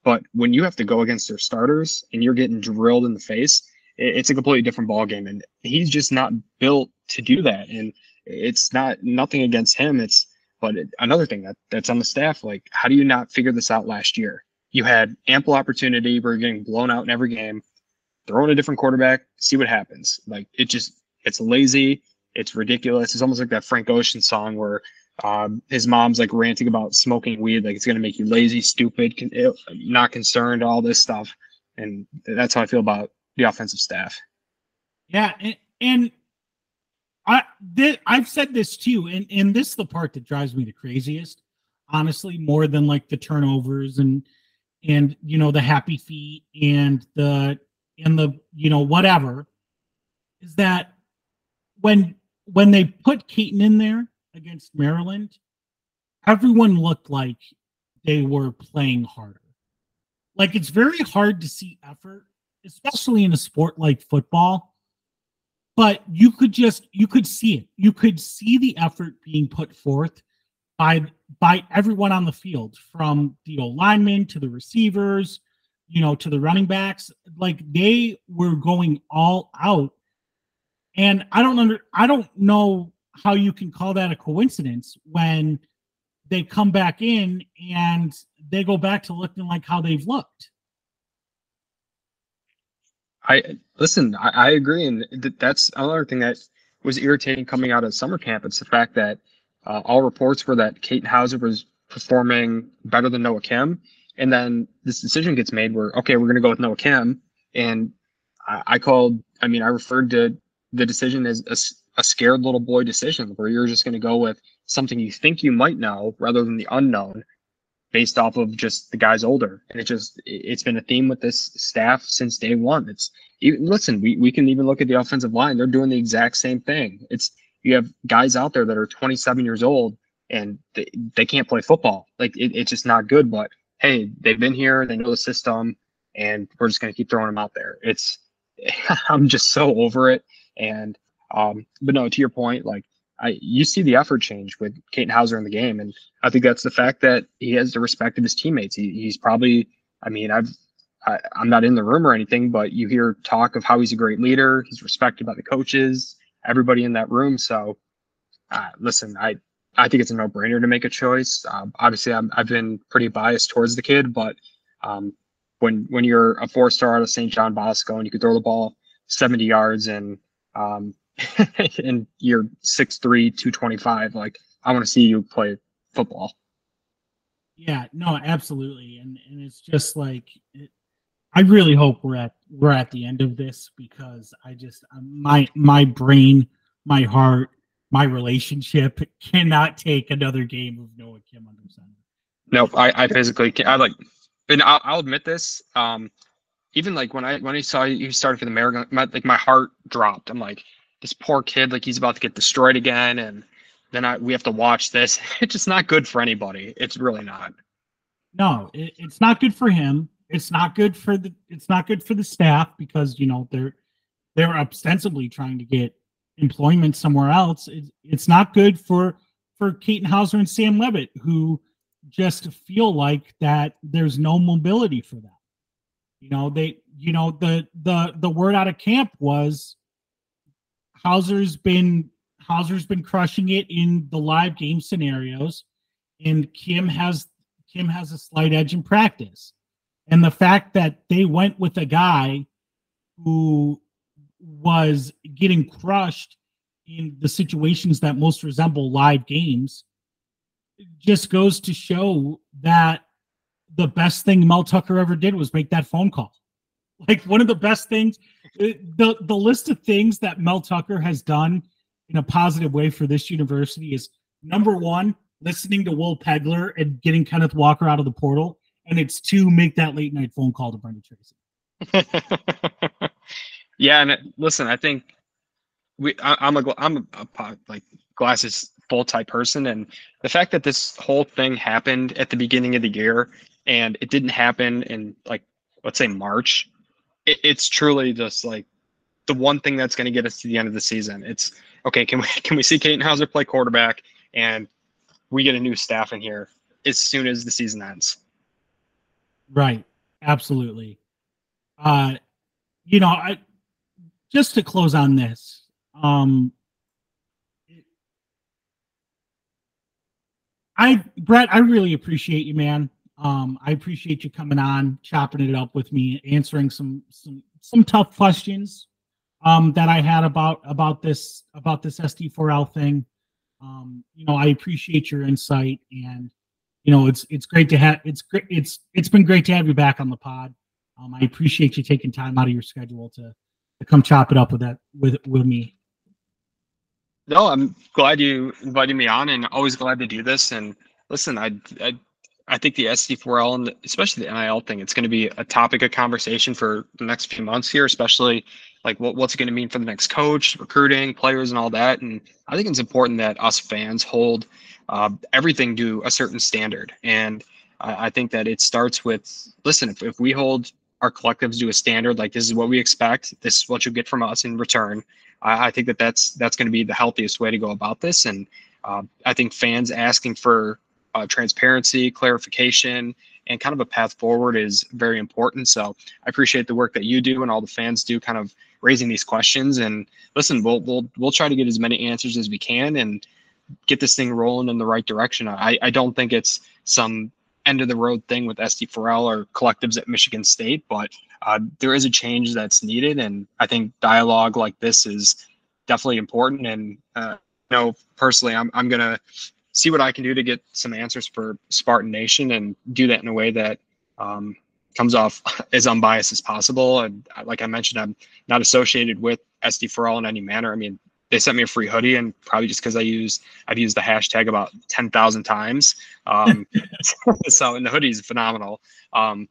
But when you have to go against their starters and you're getting drilled in the face, it's a completely different ball game, and he's just not built to do that. And it's not nothing against him. It's but it, another thing that that's on the staff. Like, how do you not figure this out last year? You had ample opportunity. We're getting blown out in every game. Throw in a different quarterback, see what happens. Like it just it's lazy. It's ridiculous. It's almost like that Frank Ocean song where um, his mom's like ranting about smoking weed, like it's gonna make you lazy, stupid, con- not concerned, all this stuff. And that's how I feel about the offensive staff. Yeah, and, and I th- I've said this too, and and this is the part that drives me the craziest, honestly, more than like the turnovers and and you know the happy feet and the and the you know whatever is that when when they put Katin in there against Maryland, everyone looked like they were playing harder. Like it's very hard to see effort especially in a sport like football. But you could just you could see it. You could see the effort being put forth by by everyone on the field, from the old linemen to the receivers, you know, to the running backs. Like they were going all out. And I don't under I don't know how you can call that a coincidence when they come back in and they go back to looking like how they've looked. I listen. I, I agree, and th- that's another thing that was irritating coming out of summer camp. It's the fact that uh, all reports were that Katin Houser was performing better than Noah Kim, and then this decision gets made where okay, we're going to go with Noah Kim, and I, I, called. I mean, I referred to the decision as a, a scared little boy decision, where you're just going to go with something you think you might know rather than the unknown based off of just the guys older. And it just it's been a theme with this staff since day one. It's even, listen, we, we can even look at the offensive line. They're doing the exact same thing. It's you have guys out there that are 27 years old and they, they can't play football. Like it, it's just not good. But hey, they've been here, they know the system, and we're just gonna keep throwing them out there. It's I'm just so over it. And um, but no, to your point, like I you see the effort change with Katin Houser in the game, and I think that's the fact that he has the respect of his teammates. He, he's probably, I mean, I've I, I'm not in the room or anything, but you hear talk of how he's a great leader. He's respected by the coaches, everybody in that room. So, uh, listen, I I think it's a no brainer to make a choice. Um, obviously, i have been pretty biased towards the kid, but um, when when you're a four star out of St. John Bosco and you can throw the ball 70 yards and um, and you're 6'3", 225, like I want to see you play football. Yeah, no, absolutely, and and it's just like it, I really hope we're at we're at the end of this because I just my my brain, my heart, my relationship cannot take another game of Noah Kim under center. No, I I physically can't. I like, and I'll, I'll admit this. Um, even like when I when I saw you started for the American, my, like my heart dropped. I'm like, this poor kid, like he's about to get destroyed again, and then I we have to watch this. It's just not good for anybody. It's really not. No, it, it's not good for him. It's not good for the. It's not good for the staff because you know they're they're ostensibly trying to get employment somewhere else. It, it's not good for for Katin Houser and Sam Leavitt who just feel like that there's no mobility for them. You know, they you know the the the word out of camp was Houser's been Houser's been crushing it in the live game scenarios, and Kim has Kim has a slight edge in practice. And the fact that they went with a guy who was getting crushed in the situations that most resemble live games just goes to show that the best thing Mel Tucker ever did was make that phone call. Like one of the best things, uh, the the list of things that Mel Tucker has done in a positive way for this university is number one, listening to Will Peagler and getting Kenneth Walker out of the portal, and it's two, make that late night phone call to Brenda Tracy. yeah, and it, listen, I think we I, am a I'm a, a like glasses full type person, and the fact that this whole thing happened at the beginning of the year and it didn't happen in like let's say March, it, it's truly just like the one thing that's going to get us to the end of the season. It's okay. Can we can we see Katin Houser play quarterback and we get a new staff in here as soon as the season ends? Right. Absolutely. Uh, you know, I just to close on this. Um, I Brett, I really appreciate you, man. Um, I appreciate you coming on, chopping it up with me, answering some some some tough questions um, that I had about about this about this SD4L thing. Um, you know, I appreciate your insight, and you know, it's it's great to have it's great it's it's been great to have you back on the pod. Um, I appreciate you taking time out of your schedule to to come chop it up with that with with me. No, I'm glad you invited me on, and always glad to do this. And listen, I I I think the SD4L and especially the NIL thing, it's going to be a topic of conversation for the next few months here, especially like what, what's it going to mean for the next coach, recruiting, players, and all that. And I think it's important that us fans hold uh, everything to a certain standard. And I, I think that it starts with listen, if, if we hold our collectives do a standard, like this is what we expect, this is what you get from us in return. I, I think that that's that's going to be the healthiest way to go about this. And uh, I think fans asking for uh, transparency, clarification, and kind of a path forward is very important. So I appreciate the work that you do and all the fans do, kind of raising these questions. And listen, we'll we'll we'll try to get as many answers as we can and get this thing rolling in the right direction. I I don't think it's some end of the road thing with SD4L or collectives at Michigan State, but uh, there is a change that's needed, and I think dialogue like this is definitely important. And uh, you know, personally, I'm I'm gonna see what I can do to get some answers for Spartan Nation and do that in a way that um, comes off as unbiased as possible. And like I mentioned, I'm not associated with SD4L in any manner. I mean, they sent me a free hoodie, and probably just because I use I've used the hashtag about ten thousand times. Um, so, and the hoodie is phenomenal. Um,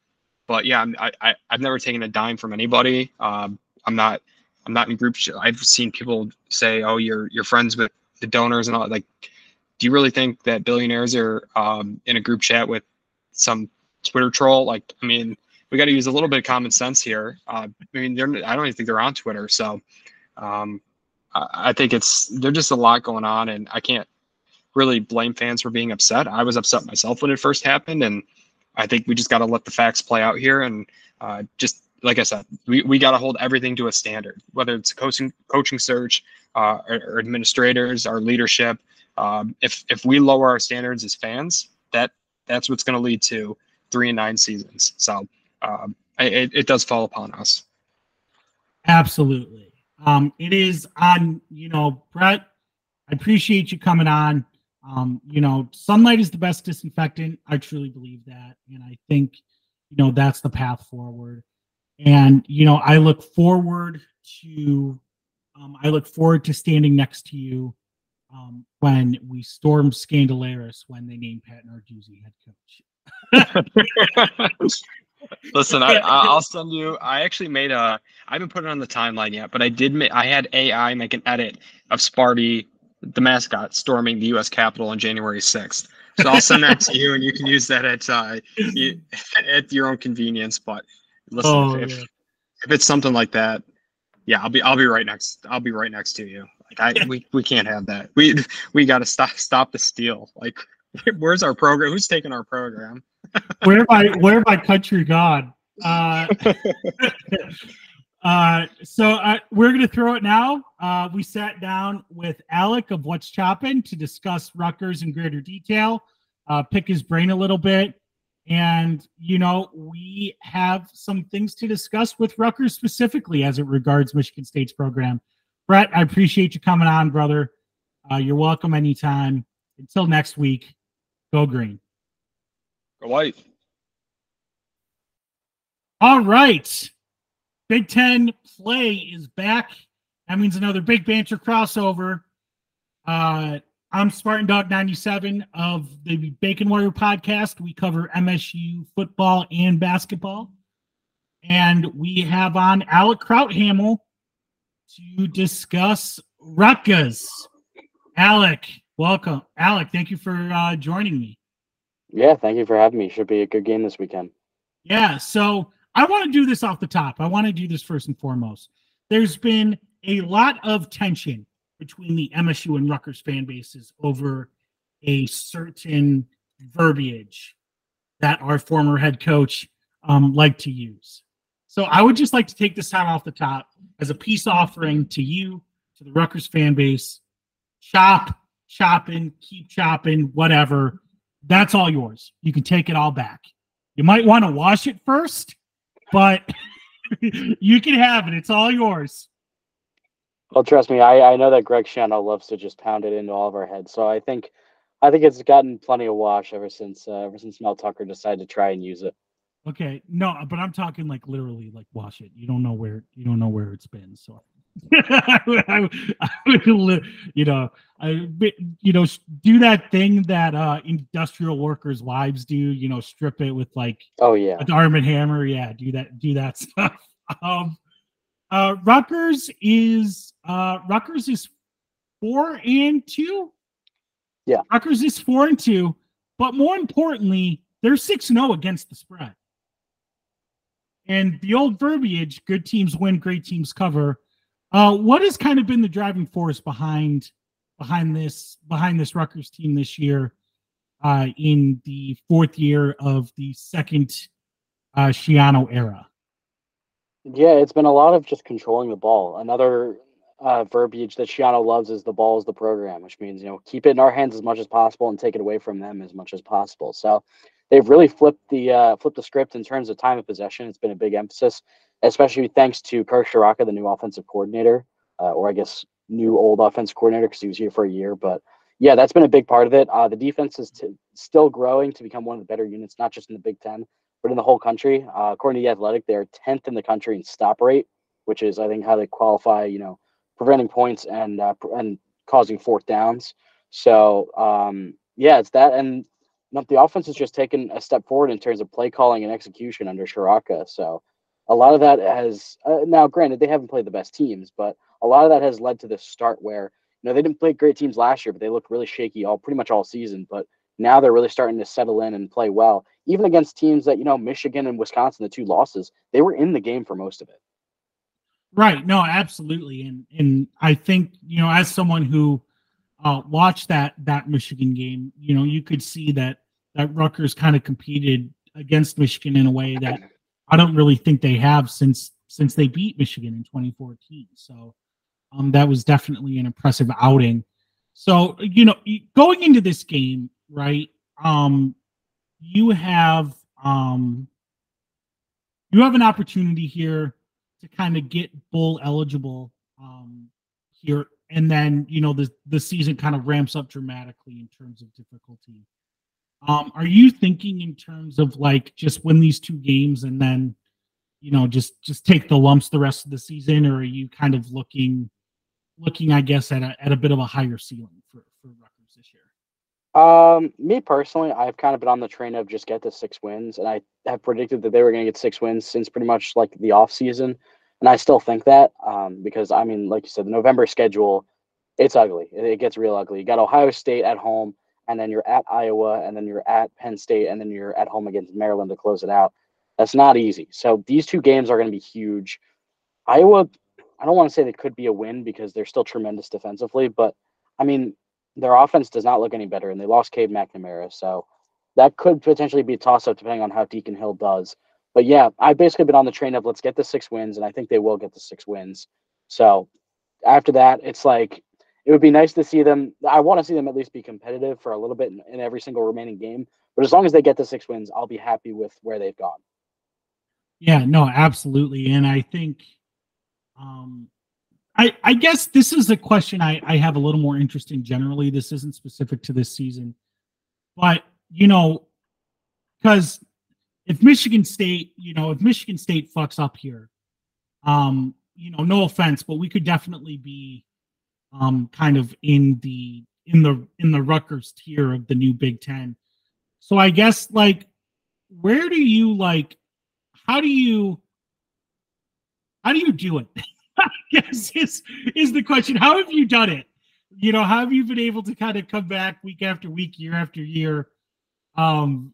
but yeah, I'm, I, I have never taken a dime from anybody. Um, I'm not I'm not in groups. I've seen people say, "Oh, you're you're friends with the donors and all." Like do you really think that billionaires are um, in a group chat with some Twitter troll? Like, I mean, we got to use a little bit of common sense here. Uh, I mean, they're, I don't even think they're on Twitter. So um, I, think it's, there's just a lot going on and I can't really blame fans for being upset. I was upset myself when it first happened. And I think we just got to let the facts play out here and uh, just like I said, we, we got to hold everything to a standard, whether it's coaching coaching search, uh, or, or administrators, our leadership. Um, if if we lower our standards as fans, that that's what's going to lead to three and nine seasons. So um, it, it does fall upon us. Absolutely. Um, it is on, you know, Brett, I appreciate you coming on. Um, you know, sunlight is the best disinfectant. I truly believe that. And I think, you know, that's the path forward. And, you know, I look forward to, um, I look forward to standing next to you um, when we storm Skandalaris when they name Pat Narduzzi head coach. Listen, I, I'll send you. I actually made a. I haven't put it on the timeline yet, but I did. Make, I had AI make an edit of Sparty the mascot storming the U.S. Capitol on January 6th. So I'll send that to you, and you can use that at uh, you, at your own convenience. But listen, oh, if, yeah. if it's something like that, yeah, I'll be I'll be right next. I'll be right next to you. Like I we, we can't have that. We we got to stop stop the steal. Like where's our program? Who's taking our program? where my where my country gone? Uh, Uh, so uh, we're going to throw it now. Uh, we sat down with Alec of What's Choppin to discuss Rutgers in greater detail, uh, pick his brain a little bit. And, you know, we have some things to discuss with Rutgers specifically as it regards Michigan State's program. Brett, I appreciate you coming on, brother. Uh, you're welcome anytime. Until next week, go green. Go white. All right. Big Ten play is back. That means another big banter crossover. Uh, I'm Spartan Dog 97 of the Bacon Warrior podcast. We cover MSU football and basketball. And we have on Alec Crouthamel to discuss Rutgers. Alec, welcome. Alec, thank you for uh, joining me. Yeah, thank you for having me. Should be a good game this weekend. Yeah, so I want to do this off the top. I want to do this first and foremost. There's been a lot of tension between the MSU and Rutgers fan bases over a certain verbiage that our former head coach um, liked to use. So I would just like to take this time off the top as a peace offering to you, to the Rutgers fan base. Chop, chopping, keep chopping, whatever. That's all yours. You can take it all back. You might want to wash it first but you can have it. It's all yours. Well, trust me, I, I know that Greg Schiano loves to just pound it into all of our heads. So I think I think it's gotten plenty of wash ever since uh, ever since Mel Tucker decided to try and use it. Okay, no, but I'm talking like literally like wash it. You don't know where you don't know where it's been. So I, I, I, you know, I, you know, do that thing that uh, industrial workers' wives do. You know, strip it with like, oh yeah, a arm and hammer. Yeah, do that, do that stuff. Um, uh, Rutgers is uh, Rutgers is four and two. Yeah, Rutgers is four and two, but more importantly, they're six and zero oh against the spread. And the old verbiage: "Good teams win, great teams cover." Uh, what has kind of been the driving force behind behind this behind this Rutgers team this year uh, in the fourth year of the second uh, Schiano era? Yeah, it's been a lot of just controlling the ball. Another uh, verbiage that Schiano loves is the ball is the program, which means you know keep it in our hands as much as possible and take it away from them as much as possible. So they've really flipped the uh, flipped the script in terms of time of possession. It's been a big emphasis especially thanks to Kirk Ciarrocca, the new offensive coordinator, uh, or I guess new old offensive coordinator because he was here for a year. But yeah, that's been a big part of it. Uh, the defense is t- still growing to become one of the better units, not just in the Big Ten, but in the whole country. Uh, according to the Athletic, they are 10th in the country in stop rate, which is, I think, how they qualify, you know, preventing points and uh, and causing fourth downs. So um, yeah, it's that, and the offense has just taken a step forward in terms of play calling and execution under Ciarrocca. So a lot of that has uh, now granted they haven't played the best teams but a lot of that has led to this start where you know they didn't play great teams last year but they looked really shaky all pretty much all season but now they're really starting to settle in and play well even against teams that you know michigan and wisconsin the two losses they were in the game for most of it. Right. No absolutely. And and i think you know as someone who uh, watched that that michigan game you know you could see that that Rutgers kind of competed against Michigan in a way that I don't really think they have since since they beat Michigan in 2014. So um, that was definitely an impressive outing. So you know, going into this game, right? Um, you have um, you have an opportunity here to kind of get bowl eligible um, here, and then you know the the season kind of ramps up dramatically in terms of difficulty. Um, are you thinking in terms of like just win these two games and then you know just just take the lumps the rest of the season, or are you kind of looking looking, I guess, at a at a bit of a higher ceiling for for Rutgers this year? Um, me personally, I've kind of been on the train of just get to six wins, and I have predicted that they were going to get six wins since pretty much like the off season, and I still think that um, because I mean, like you said, the November schedule, it's ugly. It, it gets real ugly. You got Ohio State at home, and then you're at Iowa, and then you're at Penn State, and then you're at home against Maryland to close it out. That's not easy. So these two games are going to be huge. Iowa, I don't want to say they could be a win because they're still tremendous defensively, but I mean, their offense does not look any better, and they lost Cade McNamara, so that could potentially be a toss up depending on how Deacon Hill does. But yeah, I've basically been on the train of let's get the six wins, and I think they will get the six wins. So after that, it's like it would be nice to see them. I want to see them at least be competitive for a little bit in, in every single remaining game. But as long as they get the six wins, I'll be happy with where they've gone. Yeah, no, absolutely. And I think um I, I guess this is a question I, I have a little more interest in generally. This isn't specific to this season, but you know, because if Michigan State, you know, if Michigan State fucks up here, um, you know, no offense, but we could definitely be um kind of in the in the in the Rutgers tier of the new Big Ten. So I guess like where do you like how do you how do you do it? I guess is is the question. How have you done it? You know, how have you been able to kind of come back week after week, year after year, um,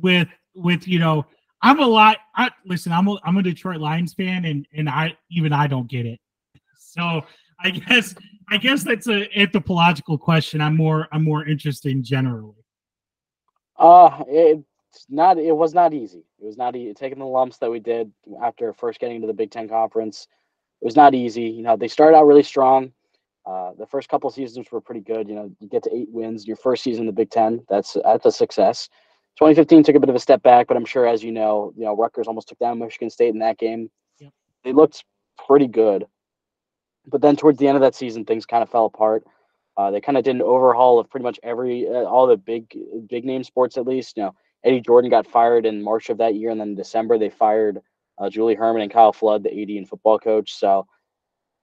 with with you know, I'm a lot. I, listen, I'm a I'm a Detroit Lions fan, and and I even I don't get it. So I guess I guess that's a anthropological question. I'm more I'm more interested in generally. Uh, it's not. It was not easy. It was not easy taking the lumps that we did after first getting into the Big Ten conference it was not easy. You know, they started out really strong. Uh, the first couple seasons were pretty good. You know, you get to eight wins your first season in the Big Ten. That's that's a success. 2015 took a bit of a step back, but I'm sure, as you know, you know Rutgers almost took down Michigan State in that game. Yep. They looked pretty good, but then towards the end of that season, things kind of fell apart. Uh, they kind of did an overhaul of pretty much every uh, all the big big name sports at least. You know, Eddie Jordan got fired in March of that year, and then in December they fired uh, Julie Hermann and Kyle Flood, the AD and football coach. So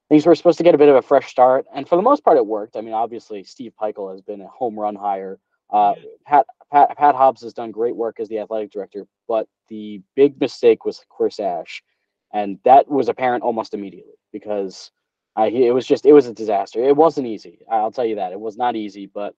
things were supposed to get a bit of a fresh start, and for the most part, it worked. I mean, obviously, Steve Pikiell has been a home run hire. Uh, Pat, Pat Pat Hobbs has done great work as the athletic director, but the big mistake was Chris Ash, and that was apparent almost immediately because he, it was just it was a disaster. It wasn't easy. I'll tell you that it was not easy, but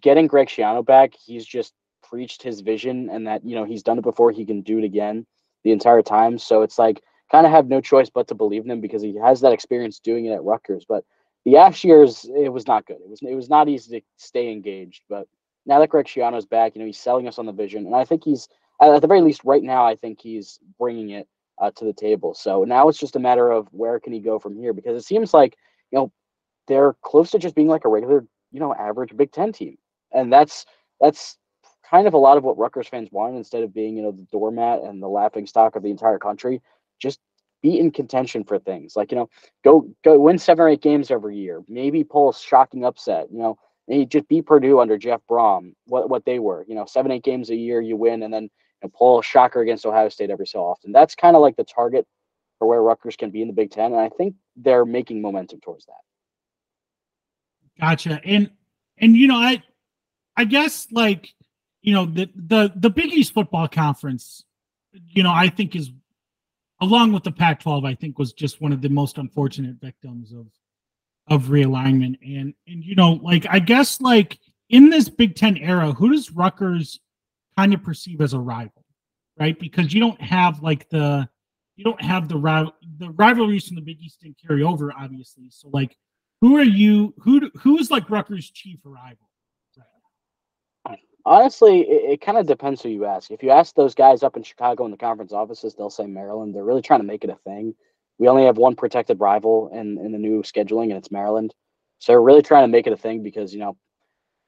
getting Greg Schiano back, he's just preached his vision and that you know he's done it before, he can do it again the entire time. So it's like kind of have no choice but to believe in him because he has that experience doing it at Rutgers. But the Ash years, it was not good. It was it was not easy to stay engaged. But now that Greg Schiano's back, you know, he's selling us on the vision, and I think he's at the very least right now. I think he's bringing it uh, to the table. So now it's just a matter of where can he go from here because it seems like you know they're close to just being like a regular, you know, average Big Ten team, and that's that's kind of a lot of what Rutgers fans want instead of being, you know, the doormat and the laughing stock of the entire country. Just be in contention for things. Like, you know, go go win seven or eight games every year. Maybe pull a shocking upset, you know, and just be Purdue under Jeff Brohm, what what they were. You know, seven, eight games a year you win and then you know, pull a shocker against Ohio State every so often. That's kind of like the target for where Rutgers can be in the Big Ten. And I think they're making momentum towards that. Gotcha. And and you know, I I guess like you know the the the Big East football conference, you know, I think is along with the Pac-12, I think was just one of the most unfortunate victims of of realignment. And and you know, like I guess like in this Big Ten era, who does Rutgers kind of perceive as a rival, right? Because you don't have like the you don't have the rival the rivalries from the Big East didn't carry over, obviously. So like, who are you? Who who's like Rutgers' chief rival? Honestly, it, it kind of depends who you ask. If you ask those guys up in Chicago in the conference offices, they'll say Maryland. They're really trying to make it a thing. We only have one protected rival in, in the new scheduling, and it's Maryland. So they're really trying to make it a thing because, you know,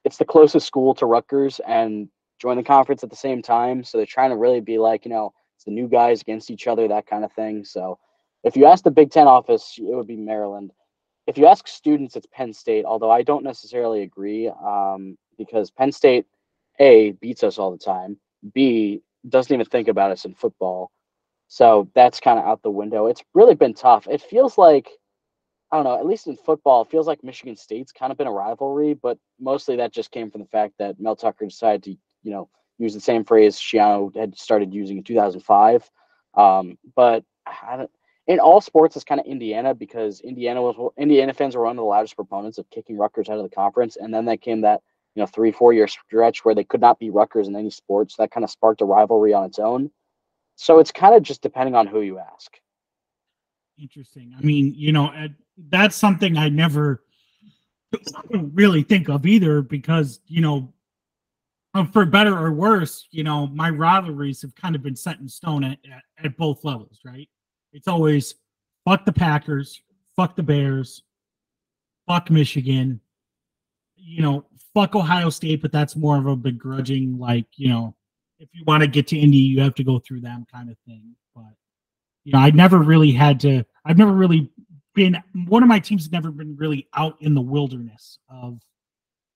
it's the closest school to Rutgers and join the conference at the same time. So they're trying to really be like, you know, it's the new guys against each other, that kind of thing. So if you ask the Big Ten office, it would be Maryland. If you ask students, it's Penn State, although I don't necessarily agree um, because Penn State, A, beats us all the time, B, doesn't even think about us in football. So that's kind of out the window. It's really been tough. It feels like, I don't know, at least in football, it feels like Michigan State's kind of been a rivalry, but mostly that just came from the fact that Mel Tucker decided to, you know, use the same phrase Schiano had started using in 2005. Um, but in all sports, it's kind of Indiana because Indiana was Indiana fans were one of the loudest proponents of kicking Rutgers out of the conference, and then that came that you know three four year stretch where they could not beat Rutgers in any sports. That kind of sparked a rivalry on its own. So it's kind of just depending on who you ask. Interesting. I mean, you know, that's something I never really think of either because you know for better or worse, you know, my rivalries have kind of been set in stone at, at, at, both levels, right? It's always fuck the Packers, fuck the Bears, fuck Michigan, you know, fuck Ohio State, but that's more of a begrudging, like, you know, if you want to get to Indy, you have to go through them kind of thing. But, you know, I never really had to, I've never really been, one of my teams has never been really out in the wilderness of,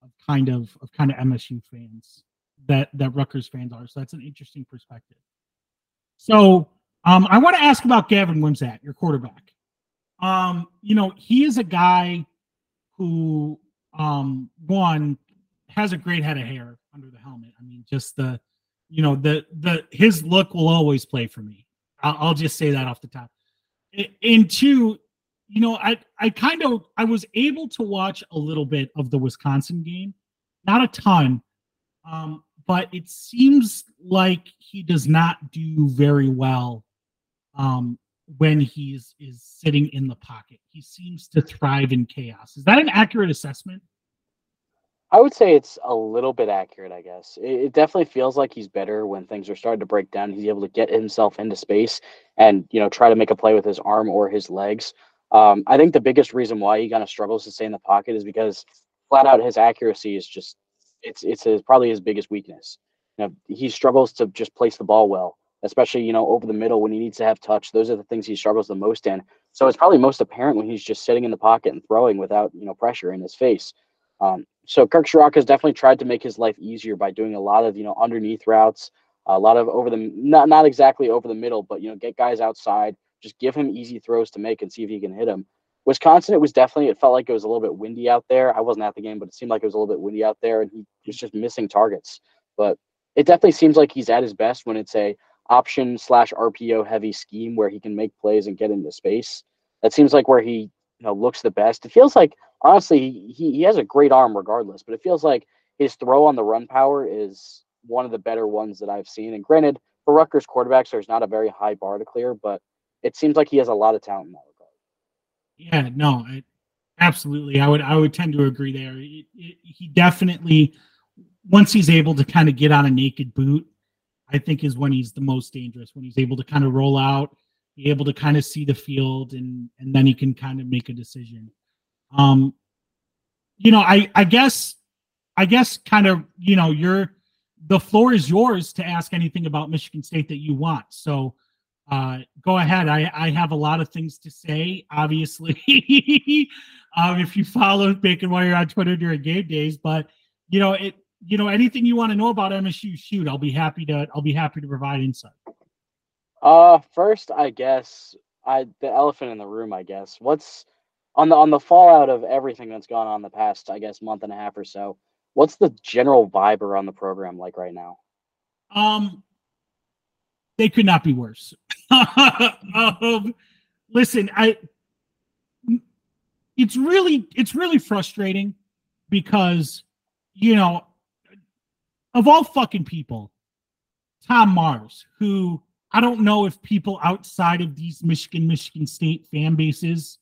of kind of, of kind of MSU fans that that Rutgers fans are. So that's an interesting perspective. So um, I want to ask about Gavin Wimsatt, your quarterback. Um, you know, he is a guy who um, one has a great head of hair under the helmet. I mean, just the you know the the his look will always play for me. I'll, I'll just say that off the top. And two, you know, I I kind of I was able to watch a little bit of the Wisconsin game, not a ton, um, but it seems like he does not do very well um, when he's is sitting in the pocket. He seems to thrive in chaos. Is that an accurate assessment? I would say it's a little bit accurate, I guess. It, it, definitely feels like he's better when things are starting to break down. He's able to get himself into space and, you know, try to make a play with his arm or his legs. Um, I think the biggest reason why he kind of struggles to stay in the pocket is because flat out his accuracy is just it's it's his, probably his biggest weakness. You know, he struggles to just place the ball well, especially you know over the middle when he needs to have touch. Those are the things he struggles the most in. So it's probably most apparent when he's just sitting in the pocket and throwing without you know pressure in his face. Um, so Kirk Ciarrocca has definitely tried to make his life easier by doing a lot of you know underneath routes, a lot of over the not not exactly over the middle, but you know get guys outside, just give him easy throws to make and see if he can hit them. Wisconsin, it was definitely, it felt like it was a little bit windy out there. I wasn't at the game, but it seemed like it was a little bit windy out there and he was just missing targets. But it definitely seems like he's at his best when it's a option slash RPO heavy scheme where he can make plays and get into space. That seems like where he you know looks the best. It feels like honestly he, he has a great arm regardless, but it feels like his throw on the run power is one of the better ones that I've seen. And granted, for Rutgers quarterbacks, there's not a very high bar to clear, but it seems like he has a lot of talent in that yeah, no, I, absolutely. I would I would tend to agree there. It, it, he definitely once he's able to kind of get on a naked boot, I think is when he's the most dangerous. When he's able to kind of roll out, be able to kind of see the field, and and then he can kind of make a decision. Um, you know, I I guess I guess kind of you know you're the floor is yours to ask anything about Michigan State that you want. So uh, go ahead. I, I have a lot of things to say, obviously. um, if you follow Bacon while you're on Twitter during game days, but you know, it you know, anything you want to know about MSU, shoot, I'll be happy to I'll be happy to provide insight. Uh first, I guess I the elephant in the room, I guess. What's on the on the fallout of everything that's gone on the past, I guess, month and a half or so, what's the general vibe around the program like right now? Um they could not be worse. um, listen, I it's really it's really frustrating because you know of all fucking people, Tom Mars, who I don't know if people outside of these Michigan, Michigan State fan bases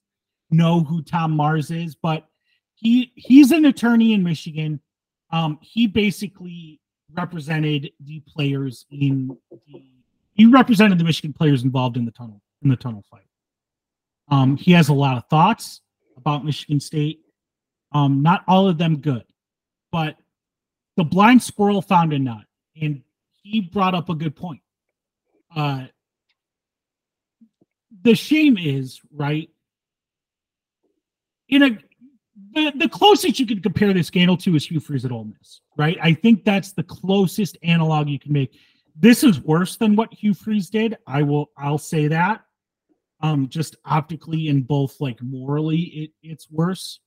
know who Tom Mars is, but he he's an attorney in Michigan. Um, he basically represented the players in the he represented the Michigan players involved in the tunnel in the tunnel fight. Um, he has a lot of thoughts about Michigan State. Um, not all of them good, but the blind squirrel found a nut, and he brought up a good point. Uh, the shame is right in a the, the closest you can compare this scandal to is Hugh Freeze at Ole Miss, right? I think that's the closest analog you can make. This is worse than what Hugh Freeze did. I will I'll say that. Um, just optically and both like morally, it, it's worse.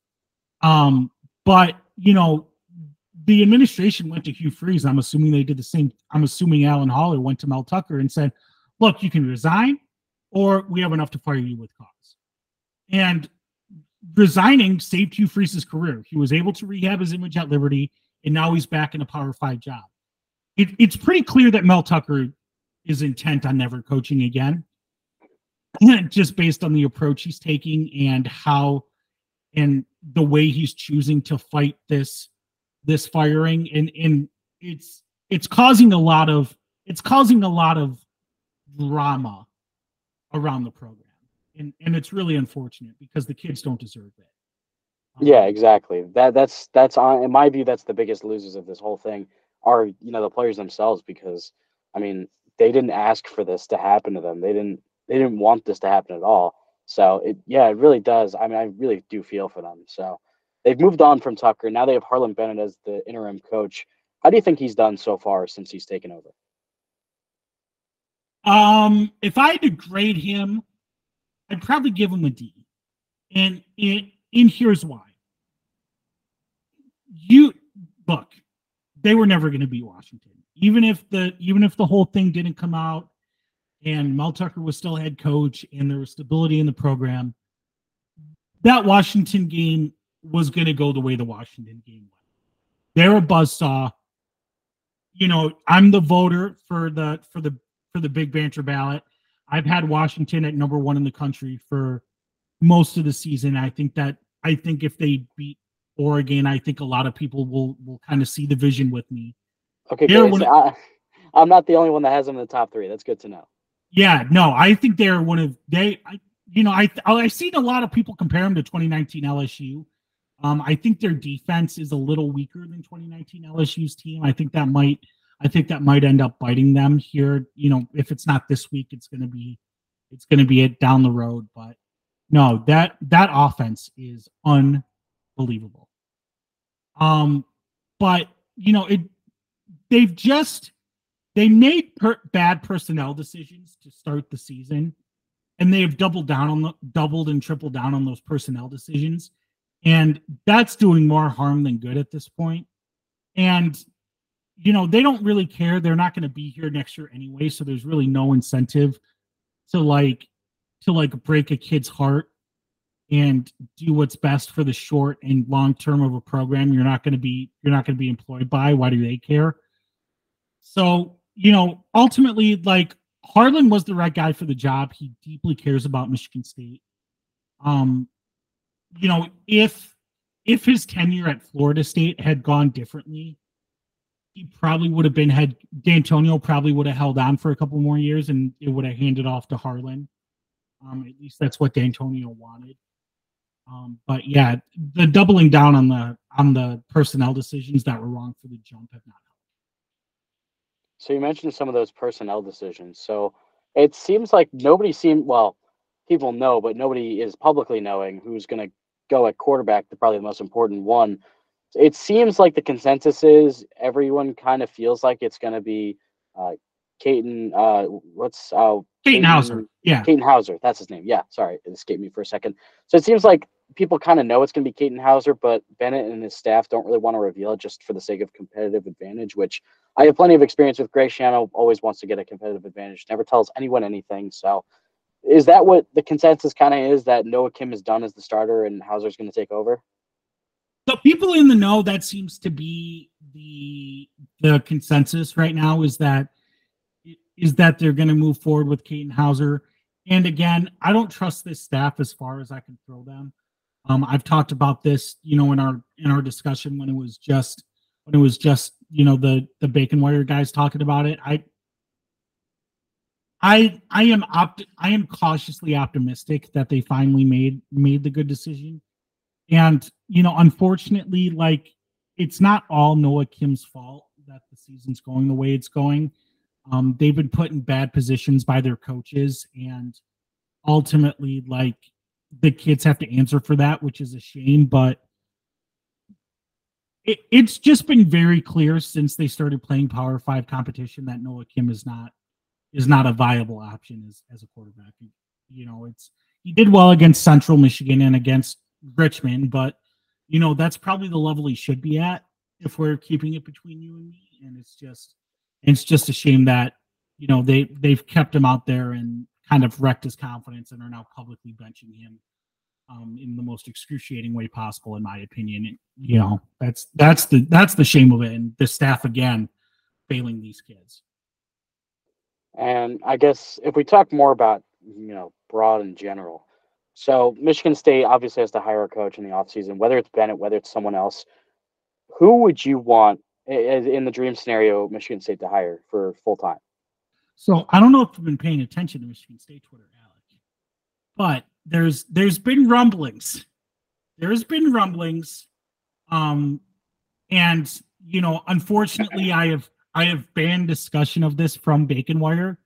Um, but you know, the administration went to Hugh Freeze. I'm assuming they did the same. I'm assuming Alan Haller went to Mel Tucker and said, "Look, you can resign, or we have enough to fire you with cause." And resigning saved Hugh Freeze's career. He was able to rehab his image at Liberty, and now he's back in a Power Five job. It, it's pretty clear that Mel Tucker is intent on never coaching again, just based on the approach he's taking and how and the way he's choosing to fight this this firing. And and it's it's causing a lot of it's causing a lot of drama around the program. And and it's really unfortunate because the kids don't deserve it. Yeah exactly. That that's that's on in my view that's the biggest losers of this whole thing are you know the players themselves because i mean they didn't ask for this to happen to them they didn't they didn't want this to happen at all so it yeah it really does i mean i really do feel for them so they've moved on from Tucker. Now they have Harlon Bennett as the interim coach. How do you think he's done so far since he's taken over? Um, if I had to grade him, I'd probably give him a D. And it, and here's why. You look, they were never going to beat Washington. Even if the even if the whole thing didn't come out and Mel Tucker was still head coach and there was stability in the program, that Washington game was going to go the way the Washington game went. They're a buzzsaw. You know, I'm the voter for the for the for the big banter ballot. I've had Washington at number one in the country for most of the season. I think that I think if they beat Oregon, I think a lot of people will will kind of see the vision with me. Okay. I, I'm not the only one that has them in the top three. That's good to know. Yeah, no, I think they're one of they. I, you know, I I've seen a lot of people compare them to 2019 LSU. Um, I think their defense is a little weaker than 2019 LSU's team. I think that might I think that might end up biting them here. You know, if it's not this week, it's gonna be it's gonna be it down the road. But no, that that offense is unbelievable. Um, but you know, it they've just they made per- bad personnel decisions to start the season, and they have doubled down on the doubled and tripled down on those personnel decisions and that's doing more harm than good at this point. And, you know, they don't really care. They're not going to be here next year anyway. So there's really no incentive to like, to like break a kid's heart and do what's best for the short and long term of a program you're not going to be you're not going to be employed by why do they care so you know ultimately like Harlon was the right guy for the job he deeply cares about michigan state um you know, if if his tenure at Florida State had gone differently, he probably would have been had Dantonio probably would have held on for a couple more years and it would have handed off to Harlon. Um, at least that's what Dantonio wanted. Um, but yeah, the doubling down on the on the personnel decisions that were wrong for the jump have not helped. So you mentioned some of those personnel decisions. So it seems like nobody seemed well people know, but nobody is publicly knowing who's going to go at quarterback, the probably the most important one. It seems like the consensus is everyone kind of feels like it's going to be uh. Uh, what's uh, Katin Houser? Yeah, Katin Houser. That's his name. Yeah, sorry, it escaped me for a second. So it seems like people kind of know it's going to be Katin Houser, but Bennett and his staff don't really want to reveal it just for the sake of competitive advantage. Which I have plenty of experience with. Greg Schiano always wants to get a competitive advantage. Never tells anyone anything. So is that what the consensus kind of is that Noah Kim is done as the starter and Houser's going to take over? So people in the know that seems to be the the consensus right now is that is that they're going to move forward with Katin Houser. And again, I don't trust this staff as far as I can throw them. Um, I've talked about this, you know, in our in our discussion when it was just when it was just you know the the bacon wire guys talking about it. I I I am opt I am cautiously optimistic that they finally made made the good decision. And you know, unfortunately, like it's not all Noah Kim's fault that the season's going the way it's going. Um, they've been put in bad positions by their coaches, and ultimately, like the kids have to answer for that, which is a shame. But it, it's just been very clear since they started playing Power Five competition that Noah Kim is not is not a viable option as as a quarterback. You know, it's he did well against Central Michigan and against Richmond, but you know that's probably the level he should be at if we're keeping it between you and me. And it's just it's just a shame that you know they they've kept him out there and kind of wrecked his confidence and are now publicly benching him um, in the most excruciating way possible, in my opinion. And, you know, that's that's the that's the shame of it, and the staff again failing these kids. And I guess if we talk more about you know broad in general, so Michigan State obviously has to hire a coach in the offseason, whether it's Bennett, whether it's someone else. Who would you want in the dream scenario Michigan State to hire for full time? So I don't know if you've been paying attention to Michigan State Twitter, Alec, but there's there's been rumblings. There's been rumblings. Um and you know, unfortunately I have I have banned discussion of this from Bacon Wire.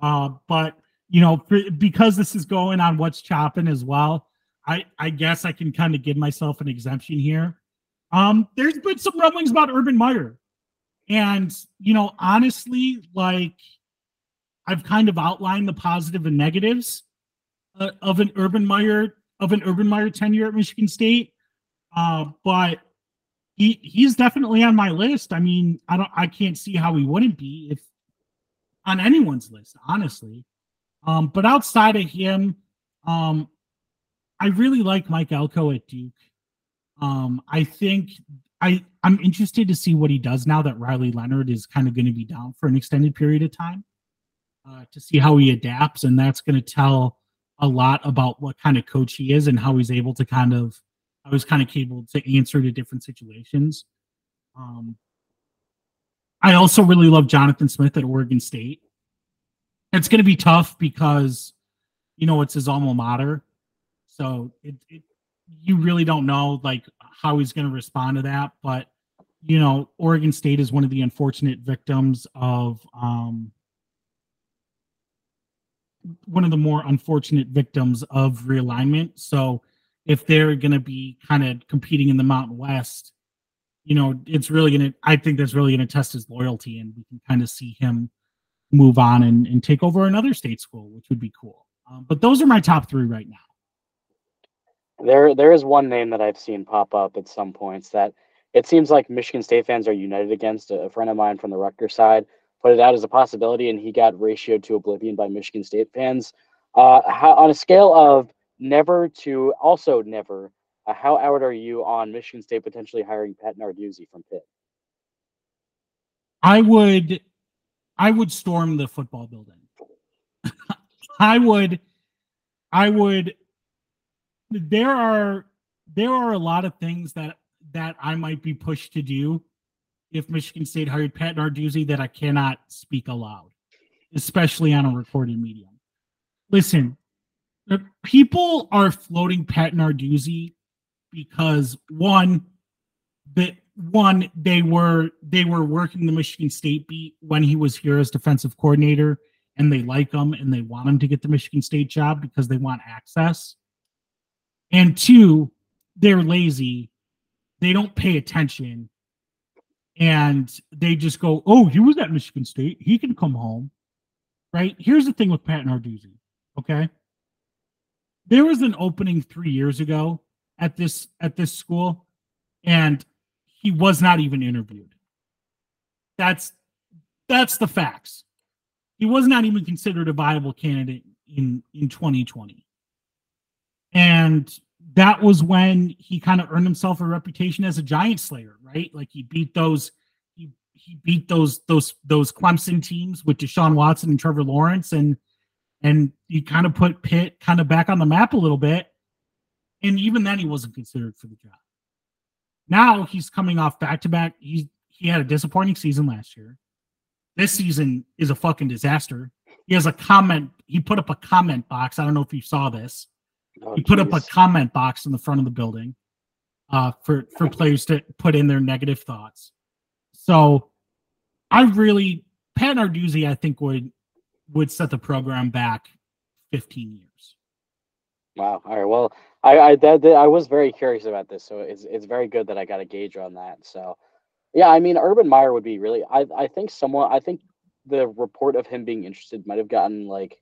Uh, but you know, because this is going on What's Choppin as well, I I guess I can kind of give myself an exemption here. Um, there's been some rumblings about Urban Meyer. And, you know, honestly, like I've kind of outlined the positive and negatives uh, of an Urban Meyer of an Urban Meyer tenure at Michigan State. Uh, but he he's definitely on my list. I mean, I don't I can't see how he wouldn't be if on anyone's list, honestly. Um, but outside of him, um, I really like Mike Elko at Duke. Um, I think I I'm interested to see what he does now that Riley Leonard is kind of going to be down for an extended period of time. Uh, to see how he adapts, and that's going to tell a lot about what kind of coach he is and how he's able to kind of I was kind of able to answer to different situations. Um, I also really love Jonathan Smith at Oregon State. It's going to be tough because you know it's his alma mater, so it, it you really don't know like how he's going to respond to that. But you know, Oregon State is one of the unfortunate victims of um, one of the more unfortunate victims of realignment. So if they're going to be kind of competing in the Mountain West, you know, it's really going to, I think that's really going to test his loyalty and we can kind of see him move on and, and take over another state school, which would be cool. Um, but those are my top three right now. There, there is one name that I've seen pop up at some points that it seems like Michigan State fans are united against. A friend of mine from the Rutgers side put it out as a possibility, and he got ratioed to oblivion by Michigan State fans. Uh, how, on a scale of never to also never, uh, how out are you on Michigan State potentially hiring Pat Narduzzi from Pitt? I would, I would storm the football building. I would, I would there are there are a lot of things that that I might be pushed to do if Michigan State hired Pat Narduzzi that I cannot speak aloud, especially on a recorded medium. Listen, people are floating Pat Narduzzi because one, that one they were they were working the Michigan State beat when he was here as defensive coordinator, and they like him and they want him to get the Michigan State job because they want access. And two, they're lazy. They don't pay attention. And they just go, oh, he was at Michigan State. He can come home. Right? Here's the thing with Pat Narduzzi. Okay. There was an opening three years ago at this at this school, and he was not even interviewed. That's that's the facts. He was not even considered a viable candidate in in 2020. And that was when he kind of earned himself a reputation as a giant slayer, right? Like he beat those he he beat those those those Clemson teams with Deshaun Watson and Trevor Lawrence and and he kind of put Pitt kind of back on the map a little bit. And even then he wasn't considered for the job. Now he's coming off back to back. He's he had a disappointing season last year. This season is a fucking disaster. He has a comment. He put up a comment box. I don't know if you saw this. Oh, he put up a comment box in the front of the building uh, for for players to put in their negative thoughts. So I really Pat Narduzzi, I think would would set the program back 15 years. Wow. All right. Well, I I that, that- I was very curious about this, so it's it's very good that I got a gauge on that. So, yeah, I mean, Urban Meyer would be really. I I think someone. I think the report of him being interested might have gotten like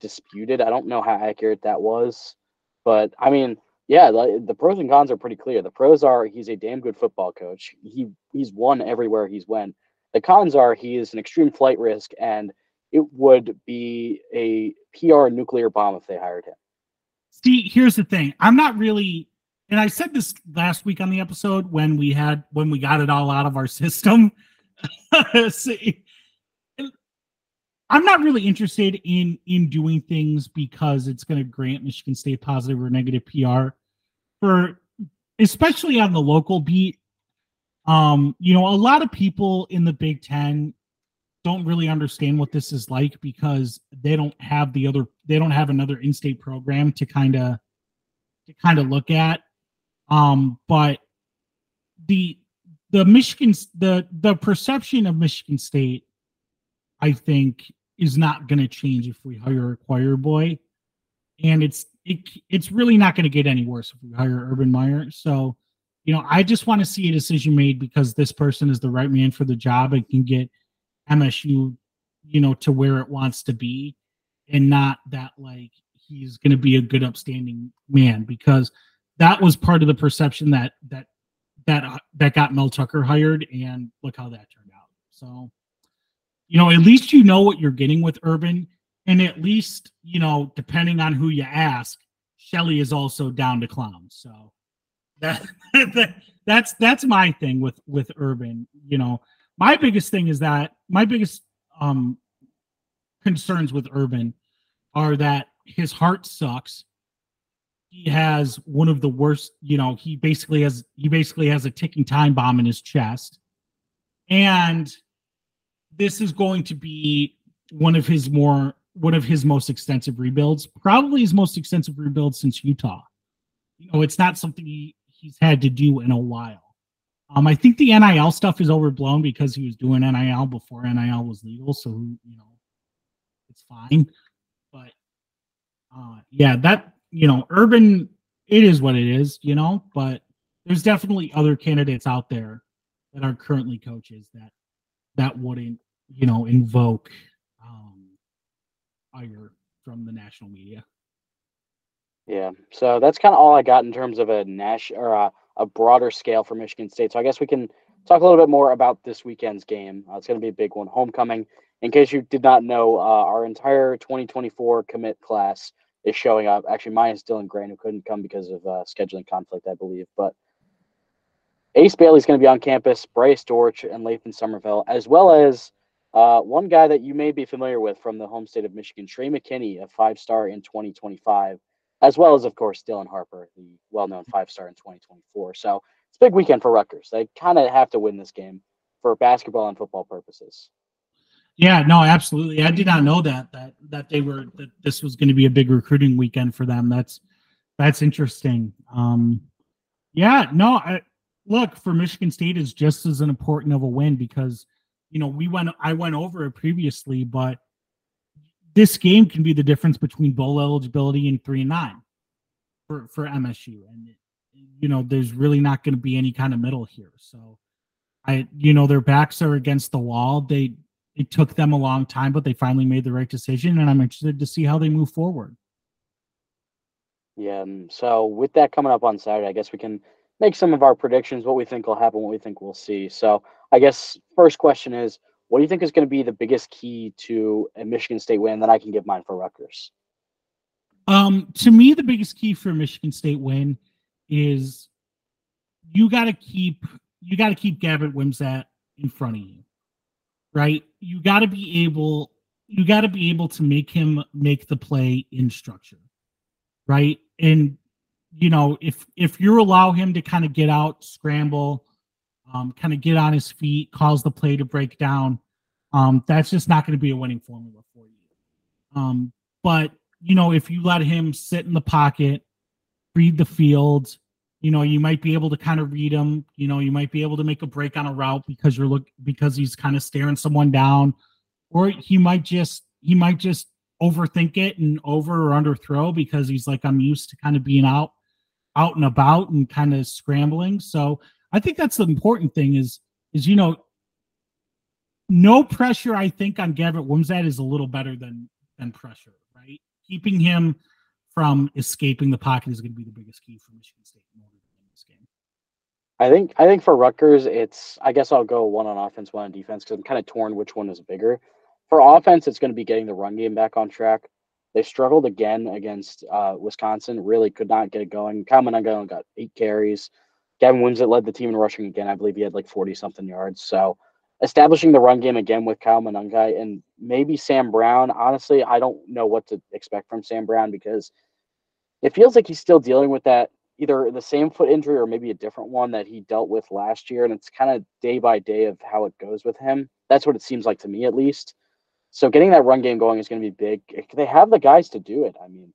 disputed. I don't know how accurate that was, but I mean, yeah, the, the pros and cons are pretty clear. The pros are he's a damn good football coach. He he's won everywhere he's went. The cons are he is an extreme flight risk, and it would be a PR nuclear bomb if they hired him. See, here's the thing. I'm not really, and I said this last week on the episode when we had when we got it all out of our system. See, I'm not really interested in in doing things because it's going to grant Michigan State positive or negative PR for especially on the local beat. Um, you know, a lot of people in the Big Ten don't really understand what this is like because they don't have the other they don't have another in-state program to kind of to kind of look at um but the the michigan the the perception of michigan state i think is not going to change if we hire a choir boy and it's it, it's really not going to get any worse if we hire urban meyer so you know i just want to see a decision made because this person is the right man for the job and can get MSU, you know, to where it wants to be, and not that like he's going to be a good, upstanding man because that was part of the perception that that that uh, that got Mel Tucker hired, and look how that turned out. So, you know, at least you know what you're getting with Urban, and at least you know, depending on who you ask, Shelley is also down to clown. So that that's that's my thing with with Urban. You know, my biggest thing is that my biggest um concerns with Urban are that his heart sucks. He has one of the worst, you know, he basically has he basically has a ticking time bomb in his chest. And this is going to be one of his more one of his most extensive rebuilds, probably his most extensive rebuild since Utah. You know, it's not something he, he's had to do in a while. Um, I think the NIL stuff is overblown because he was doing NIL before NIL was legal, so you know it's fine. But uh, yeah, that you know, Urban, it is what it is, you know. But there's definitely other candidates out there that are currently coaches that that wouldn't, you know, invoke um, ire from the national media. Yeah, so that's kind of all I got in terms of a national or a, a broader scale for Michigan State. So I guess we can talk a little bit more about this weekend's game. Uh, it's going to be a big one, homecoming. In case you did not know, uh, our entire 2024 commit class is showing up. Actually, mine is Dylan Grant, who couldn't come because of uh, scheduling conflict, I believe. But Ace Bailey's going to be on campus, Bryce Dortch and Lathan Somerville, as well as uh, one guy that you may be familiar with from the home state of Michigan, Trey McKinney, a five star in 2025 as well as, of course, Dylan Harper, the well-known five-star in 2024. So it's a big weekend for Rutgers. They kind of have to win this game for basketball and football purposes. Yeah, no, absolutely. I did not know that that that they were that this was going to be a big recruiting weekend for them. That's that's interesting. Um, yeah, no, I, look for Michigan State is just as important of a win because you know we went I went over it previously, but this game can be the difference between bowl eligibility and three and nine for for MSU, and you know there's really not going to be any kind of middle here. So, I you know their backs are against the wall. They it took them a long time, but they finally made the right decision, and I'm interested to see how they move forward. Yeah. um, So with that coming up on Saturday, I guess we can make some of our predictions, what we think will happen, what we think we'll see. So I guess first question is, what do you think is going to be the biggest key to a Michigan State win? Then I can give mine for Rutgers. Um, to me, the biggest key for a Michigan State win is you got to keep you got to keep Gavin Wimsatt in front of you, right? You got to be able you got to be able to make him make the play in structure, right? And you know if if you allow him to kind of get out, scramble, um, kind of get on his feet, cause the play to break down. Um, that's just not going to be a winning formula for you. Um, but you know, if you let him sit in the pocket, read the field, you know, you might be able to kind of read him. You know, you might be able to make a break on a route because you're look because he's kind of staring someone down, or he might just he might just overthink it and over or under throw because he's like I'm used to kind of being out out and about and kind of scrambling. So I think that's the important thing is is you know no pressure I think on Gavin Wimsatt is a little better than than pressure, right? Keeping him from escaping the pocket is going to be the biggest key for Michigan State in order to win this game. I think I think for Rutgers, it's I guess I'll go one on offense, one on defense because I'm kind of torn which one is bigger. For offense, it's going to be getting the run game back on track. They struggled again against uh, Wisconsin. Really could not get it going. Monangai got eight carries. Gavin Wimsatt led the team in rushing again. I believe he had like 40 something yards. So establishing the run game again with Kyle Monangai and maybe Sam Brown. Honestly, I don't know what to expect from Sam Brown because it feels like he's still dealing with that either the same foot injury or maybe a different one that he dealt with last year. And it's kind of day by day of how it goes with him. That's what it seems like to me, at least. So getting that run game going is going to be big. They have the guys to do it. I mean,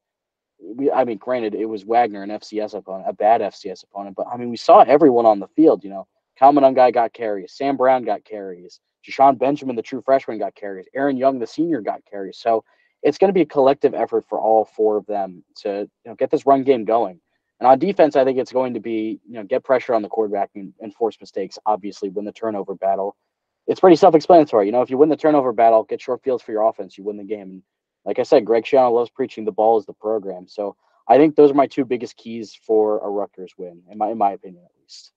we, I mean, granted, it was Wagner, an FCS opponent, a bad FCS opponent, but I mean, we saw everyone on the field. You know, Kyle Monangai got carries, Sam Brown got carries, Ja'shon Benjamin, the true freshman, got carries, Aaron Young, the senior, got carries. So it's going to be a collective effort for all four of them to you know get this run game going. And on defense, I think it's going to be you know get pressure on the quarterback and, and force mistakes. Obviously, win the turnover battle. It's pretty self-explanatory. You know, if you win the turnover battle, get short fields for your offense, you win the game. And like I said, Greg Schiano loves preaching the ball is the program. So I think those are my two biggest keys for a Rutgers win, in my in my opinion, at least.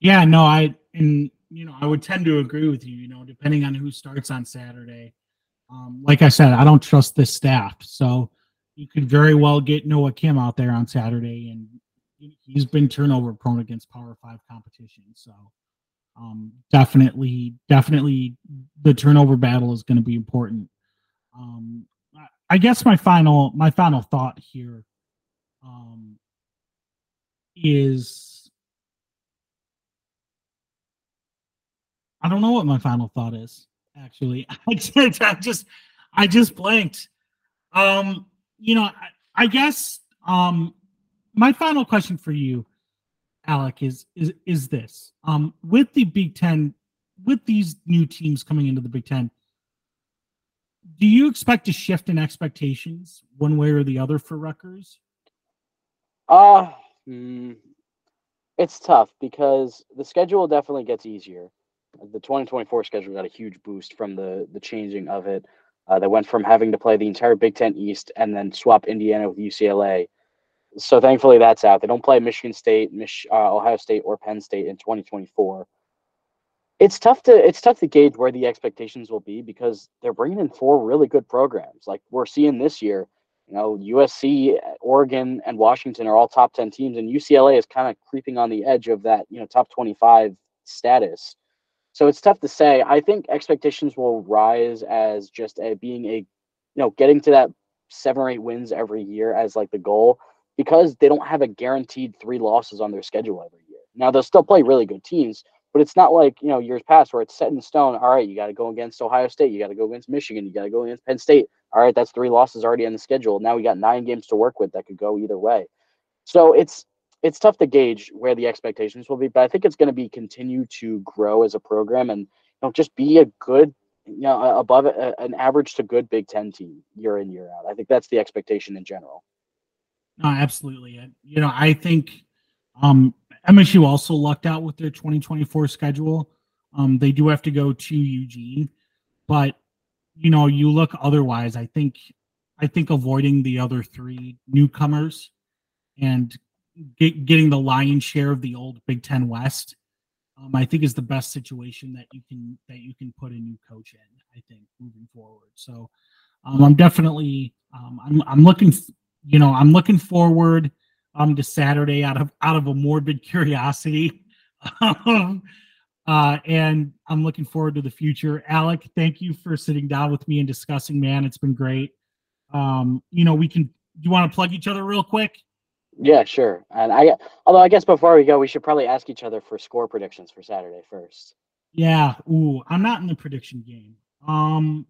Yeah, no, I and you know I would tend to agree with you. You know, depending on who starts on Saturday, um, like I said, I don't trust this staff, so you could very well get Noah Kim out there on Saturday, and he's been turnover prone against Power Five competition. So um, definitely, definitely, the turnover battle is going to be important. Um, I guess my final my final thought here um, is I don't know what my final thought is actually. I just, I just, I just blanked. Um, you know, I, I guess um, my final question for you, Alec, is is is this: um, with the Big Ten, with these new teams coming into the Big Ten, do you expect a shift in expectations one way or the other for Rutgers? Uh, mm, it's tough because the schedule definitely gets easier the 2024 schedule got a huge boost from the the changing of it. Uh, they went from having to play the entire Big Ten East and then swap Indiana with UCLA. So thankfully that's out. They don't play Michigan State, Mich- uh, Ohio State, or Penn State in 2024. It's tough to it's tough to gauge where the expectations will be because they're bringing in four really good programs. Like we're seeing this year, you know, USC, Oregon, and Washington are all top 10 teams, and UCLA is kind of creeping on the edge of that, you know, top 25 status. So it's tough to say. I think expectations will rise as just a being a, you know, getting to that seven or eight wins every year as like the goal because they don't have a guaranteed three losses on their schedule every year. Now they'll still play really good teams, but it's not like you know years past where it's set in stone. All right, you got to go against Ohio State, you got to go against Michigan, you got to go against Penn State. All right, that's three losses already on the schedule. Now we got nine games to work with that could go either way. So it's it's tough to gauge where the expectations will be, but I think it's going to be continue to grow as a program and you know just be a good you know above a, an average to good Big Ten team year in year out. I think that's the expectation in general. No, absolutely. You know, I think um, MSU also lucked out with their 2024 schedule. Um, they do have to go to Eugene, but you know, you look otherwise. I think I think avoiding the other three newcomers and get, getting the lion's share of the old Big Ten West, um, I think is the best situation that you can that you can put a new coach in. I think moving forward. So um, I'm definitely um, I'm I'm looking you know I'm looking forward um to Saturday out of out of a morbid curiosity. Um, uh, and I'm looking forward to the future. Alec, thank you for sitting down with me and discussing, man. It's been great. Um, you know, we can. You want to plug each other real quick? Yeah, sure. And I, although I guess before we go, we should probably ask each other for score predictions for Saturday first. Yeah. Ooh, I'm not in the prediction game. Um,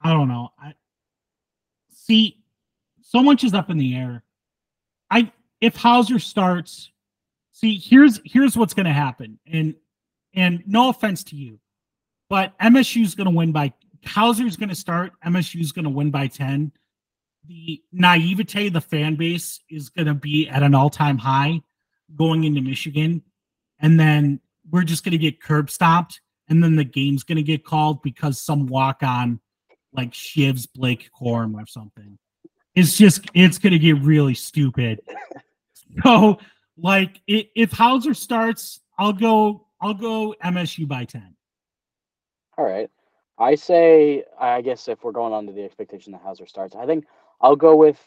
I don't know. I see. So much is up in the air. I if Houser starts, see here's here's what's going to happen, and and no offense to you, but MSU's going to win by Houser's going to start. MSU's going to win by ten. The naivete, the fan base is going to be at an all-time high going into Michigan, and then we're just going to get curb stopped, and then the game's going to get called because some walk-on like shivs Blake Corum or something. It's just it's going to get really stupid. So, like, if Houser starts, I'll go. I'll go MSU by ten. All right. I say, I guess if we're going on to the expectation that Houser starts, I think I'll go with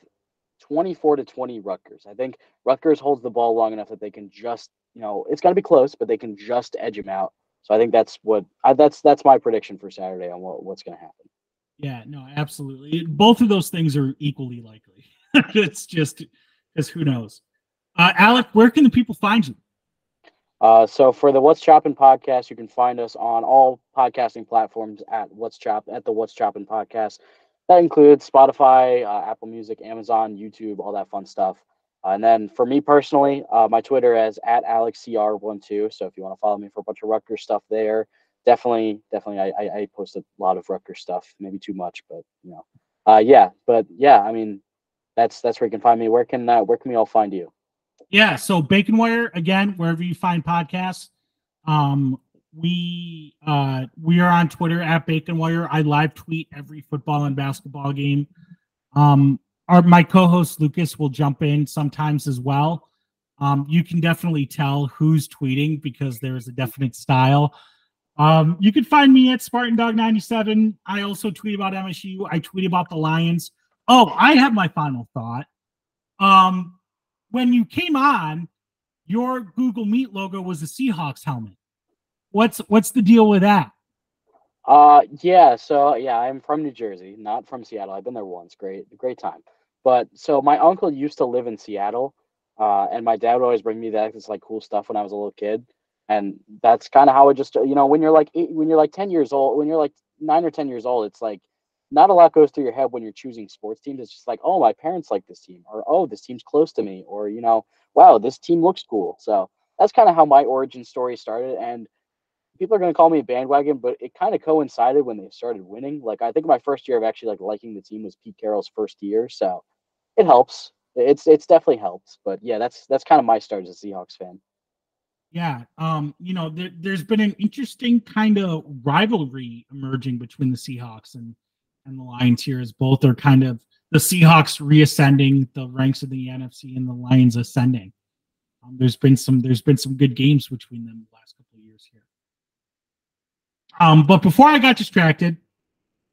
24 to 20 Rutgers. I think Rutgers holds the ball long enough that they can just, you know, it's going to be close, but they can just edge him out. So I think that's what I, that's that's my prediction for Saturday on what, what's going to happen. Yeah, no, absolutely. Both of those things are equally likely. it's just because who knows. Uh, Alec, where can the people find you? Uh, so for the What's Choppin podcast, you can find us on all podcasting platforms at What's Chop at the What's Choppin podcast. That includes Spotify, uh, Apple Music, Amazon, YouTube, all that fun stuff. Uh, and then for me personally, uh, my Twitter is at AlexCR12. So if you want to follow me for a bunch of Rutgers stuff there, definitely, definitely, I, I, I post a lot of Rutgers stuff, maybe too much, but you know, uh, yeah, but yeah, I mean, that's that's where you can find me. Where can uh, where can we all find you? Yeah, so Bacon Wire again, wherever you find podcasts. Um, we uh we are on Twitter at Bacon Wire. I live tweet every football and basketball game. Um, our my co-host Lucas will jump in sometimes as well. Um, you can definitely tell who's tweeting because there is a definite style. Um, you can find me at Spartan Dog 97. I also tweet about MSU. I tweet about the Lions. Oh, I have my final thought. Um, when you came on, your Google Meet logo was a Seahawks helmet. What's what's the deal with that? Uh yeah, so yeah, I'm from New Jersey, not from Seattle. I've been there once. Great, great time. But so my uncle used to live in Seattle, uh, and my dad would always bring me that this like cool stuff when I was a little kid and that's kind of how it just you know when you're like eight, when you're like 10 years old when you're like 9 or 10 years old it's like not a lot goes through your head when you're choosing sports teams. It's just like oh my parents like this team or oh this team's close to me or you know wow this team looks cool. So that's kind of how my origin story started and people are going to call me a bandwagon but it kind of coincided when they started winning. Like i think my first year of actually like liking the team was pete carroll's first year so it helps. It's it's definitely helped but yeah that's that's kind of my start as a seahawks fan yeah, um, you know, there, there's been an interesting kind of rivalry emerging between the Seahawks and and the Lions here, as both are kind of the Seahawks reascending the ranks of the NFC and the Lions ascending. Um, there's been some there's been some good games between them the last couple of years here. Um, but before I got distracted,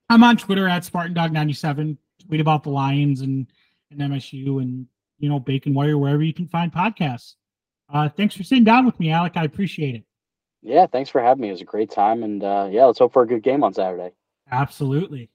I'm on Twitter at SpartanDog97. Tweet about the Lions and and MSU and you know Bacon Wire wherever you can find podcasts. Uh, thanks for sitting down with me, Alec. I appreciate it. Yeah, thanks for having me. It was a great time, and uh, yeah, let's hope for a good game on Saturday. Absolutely.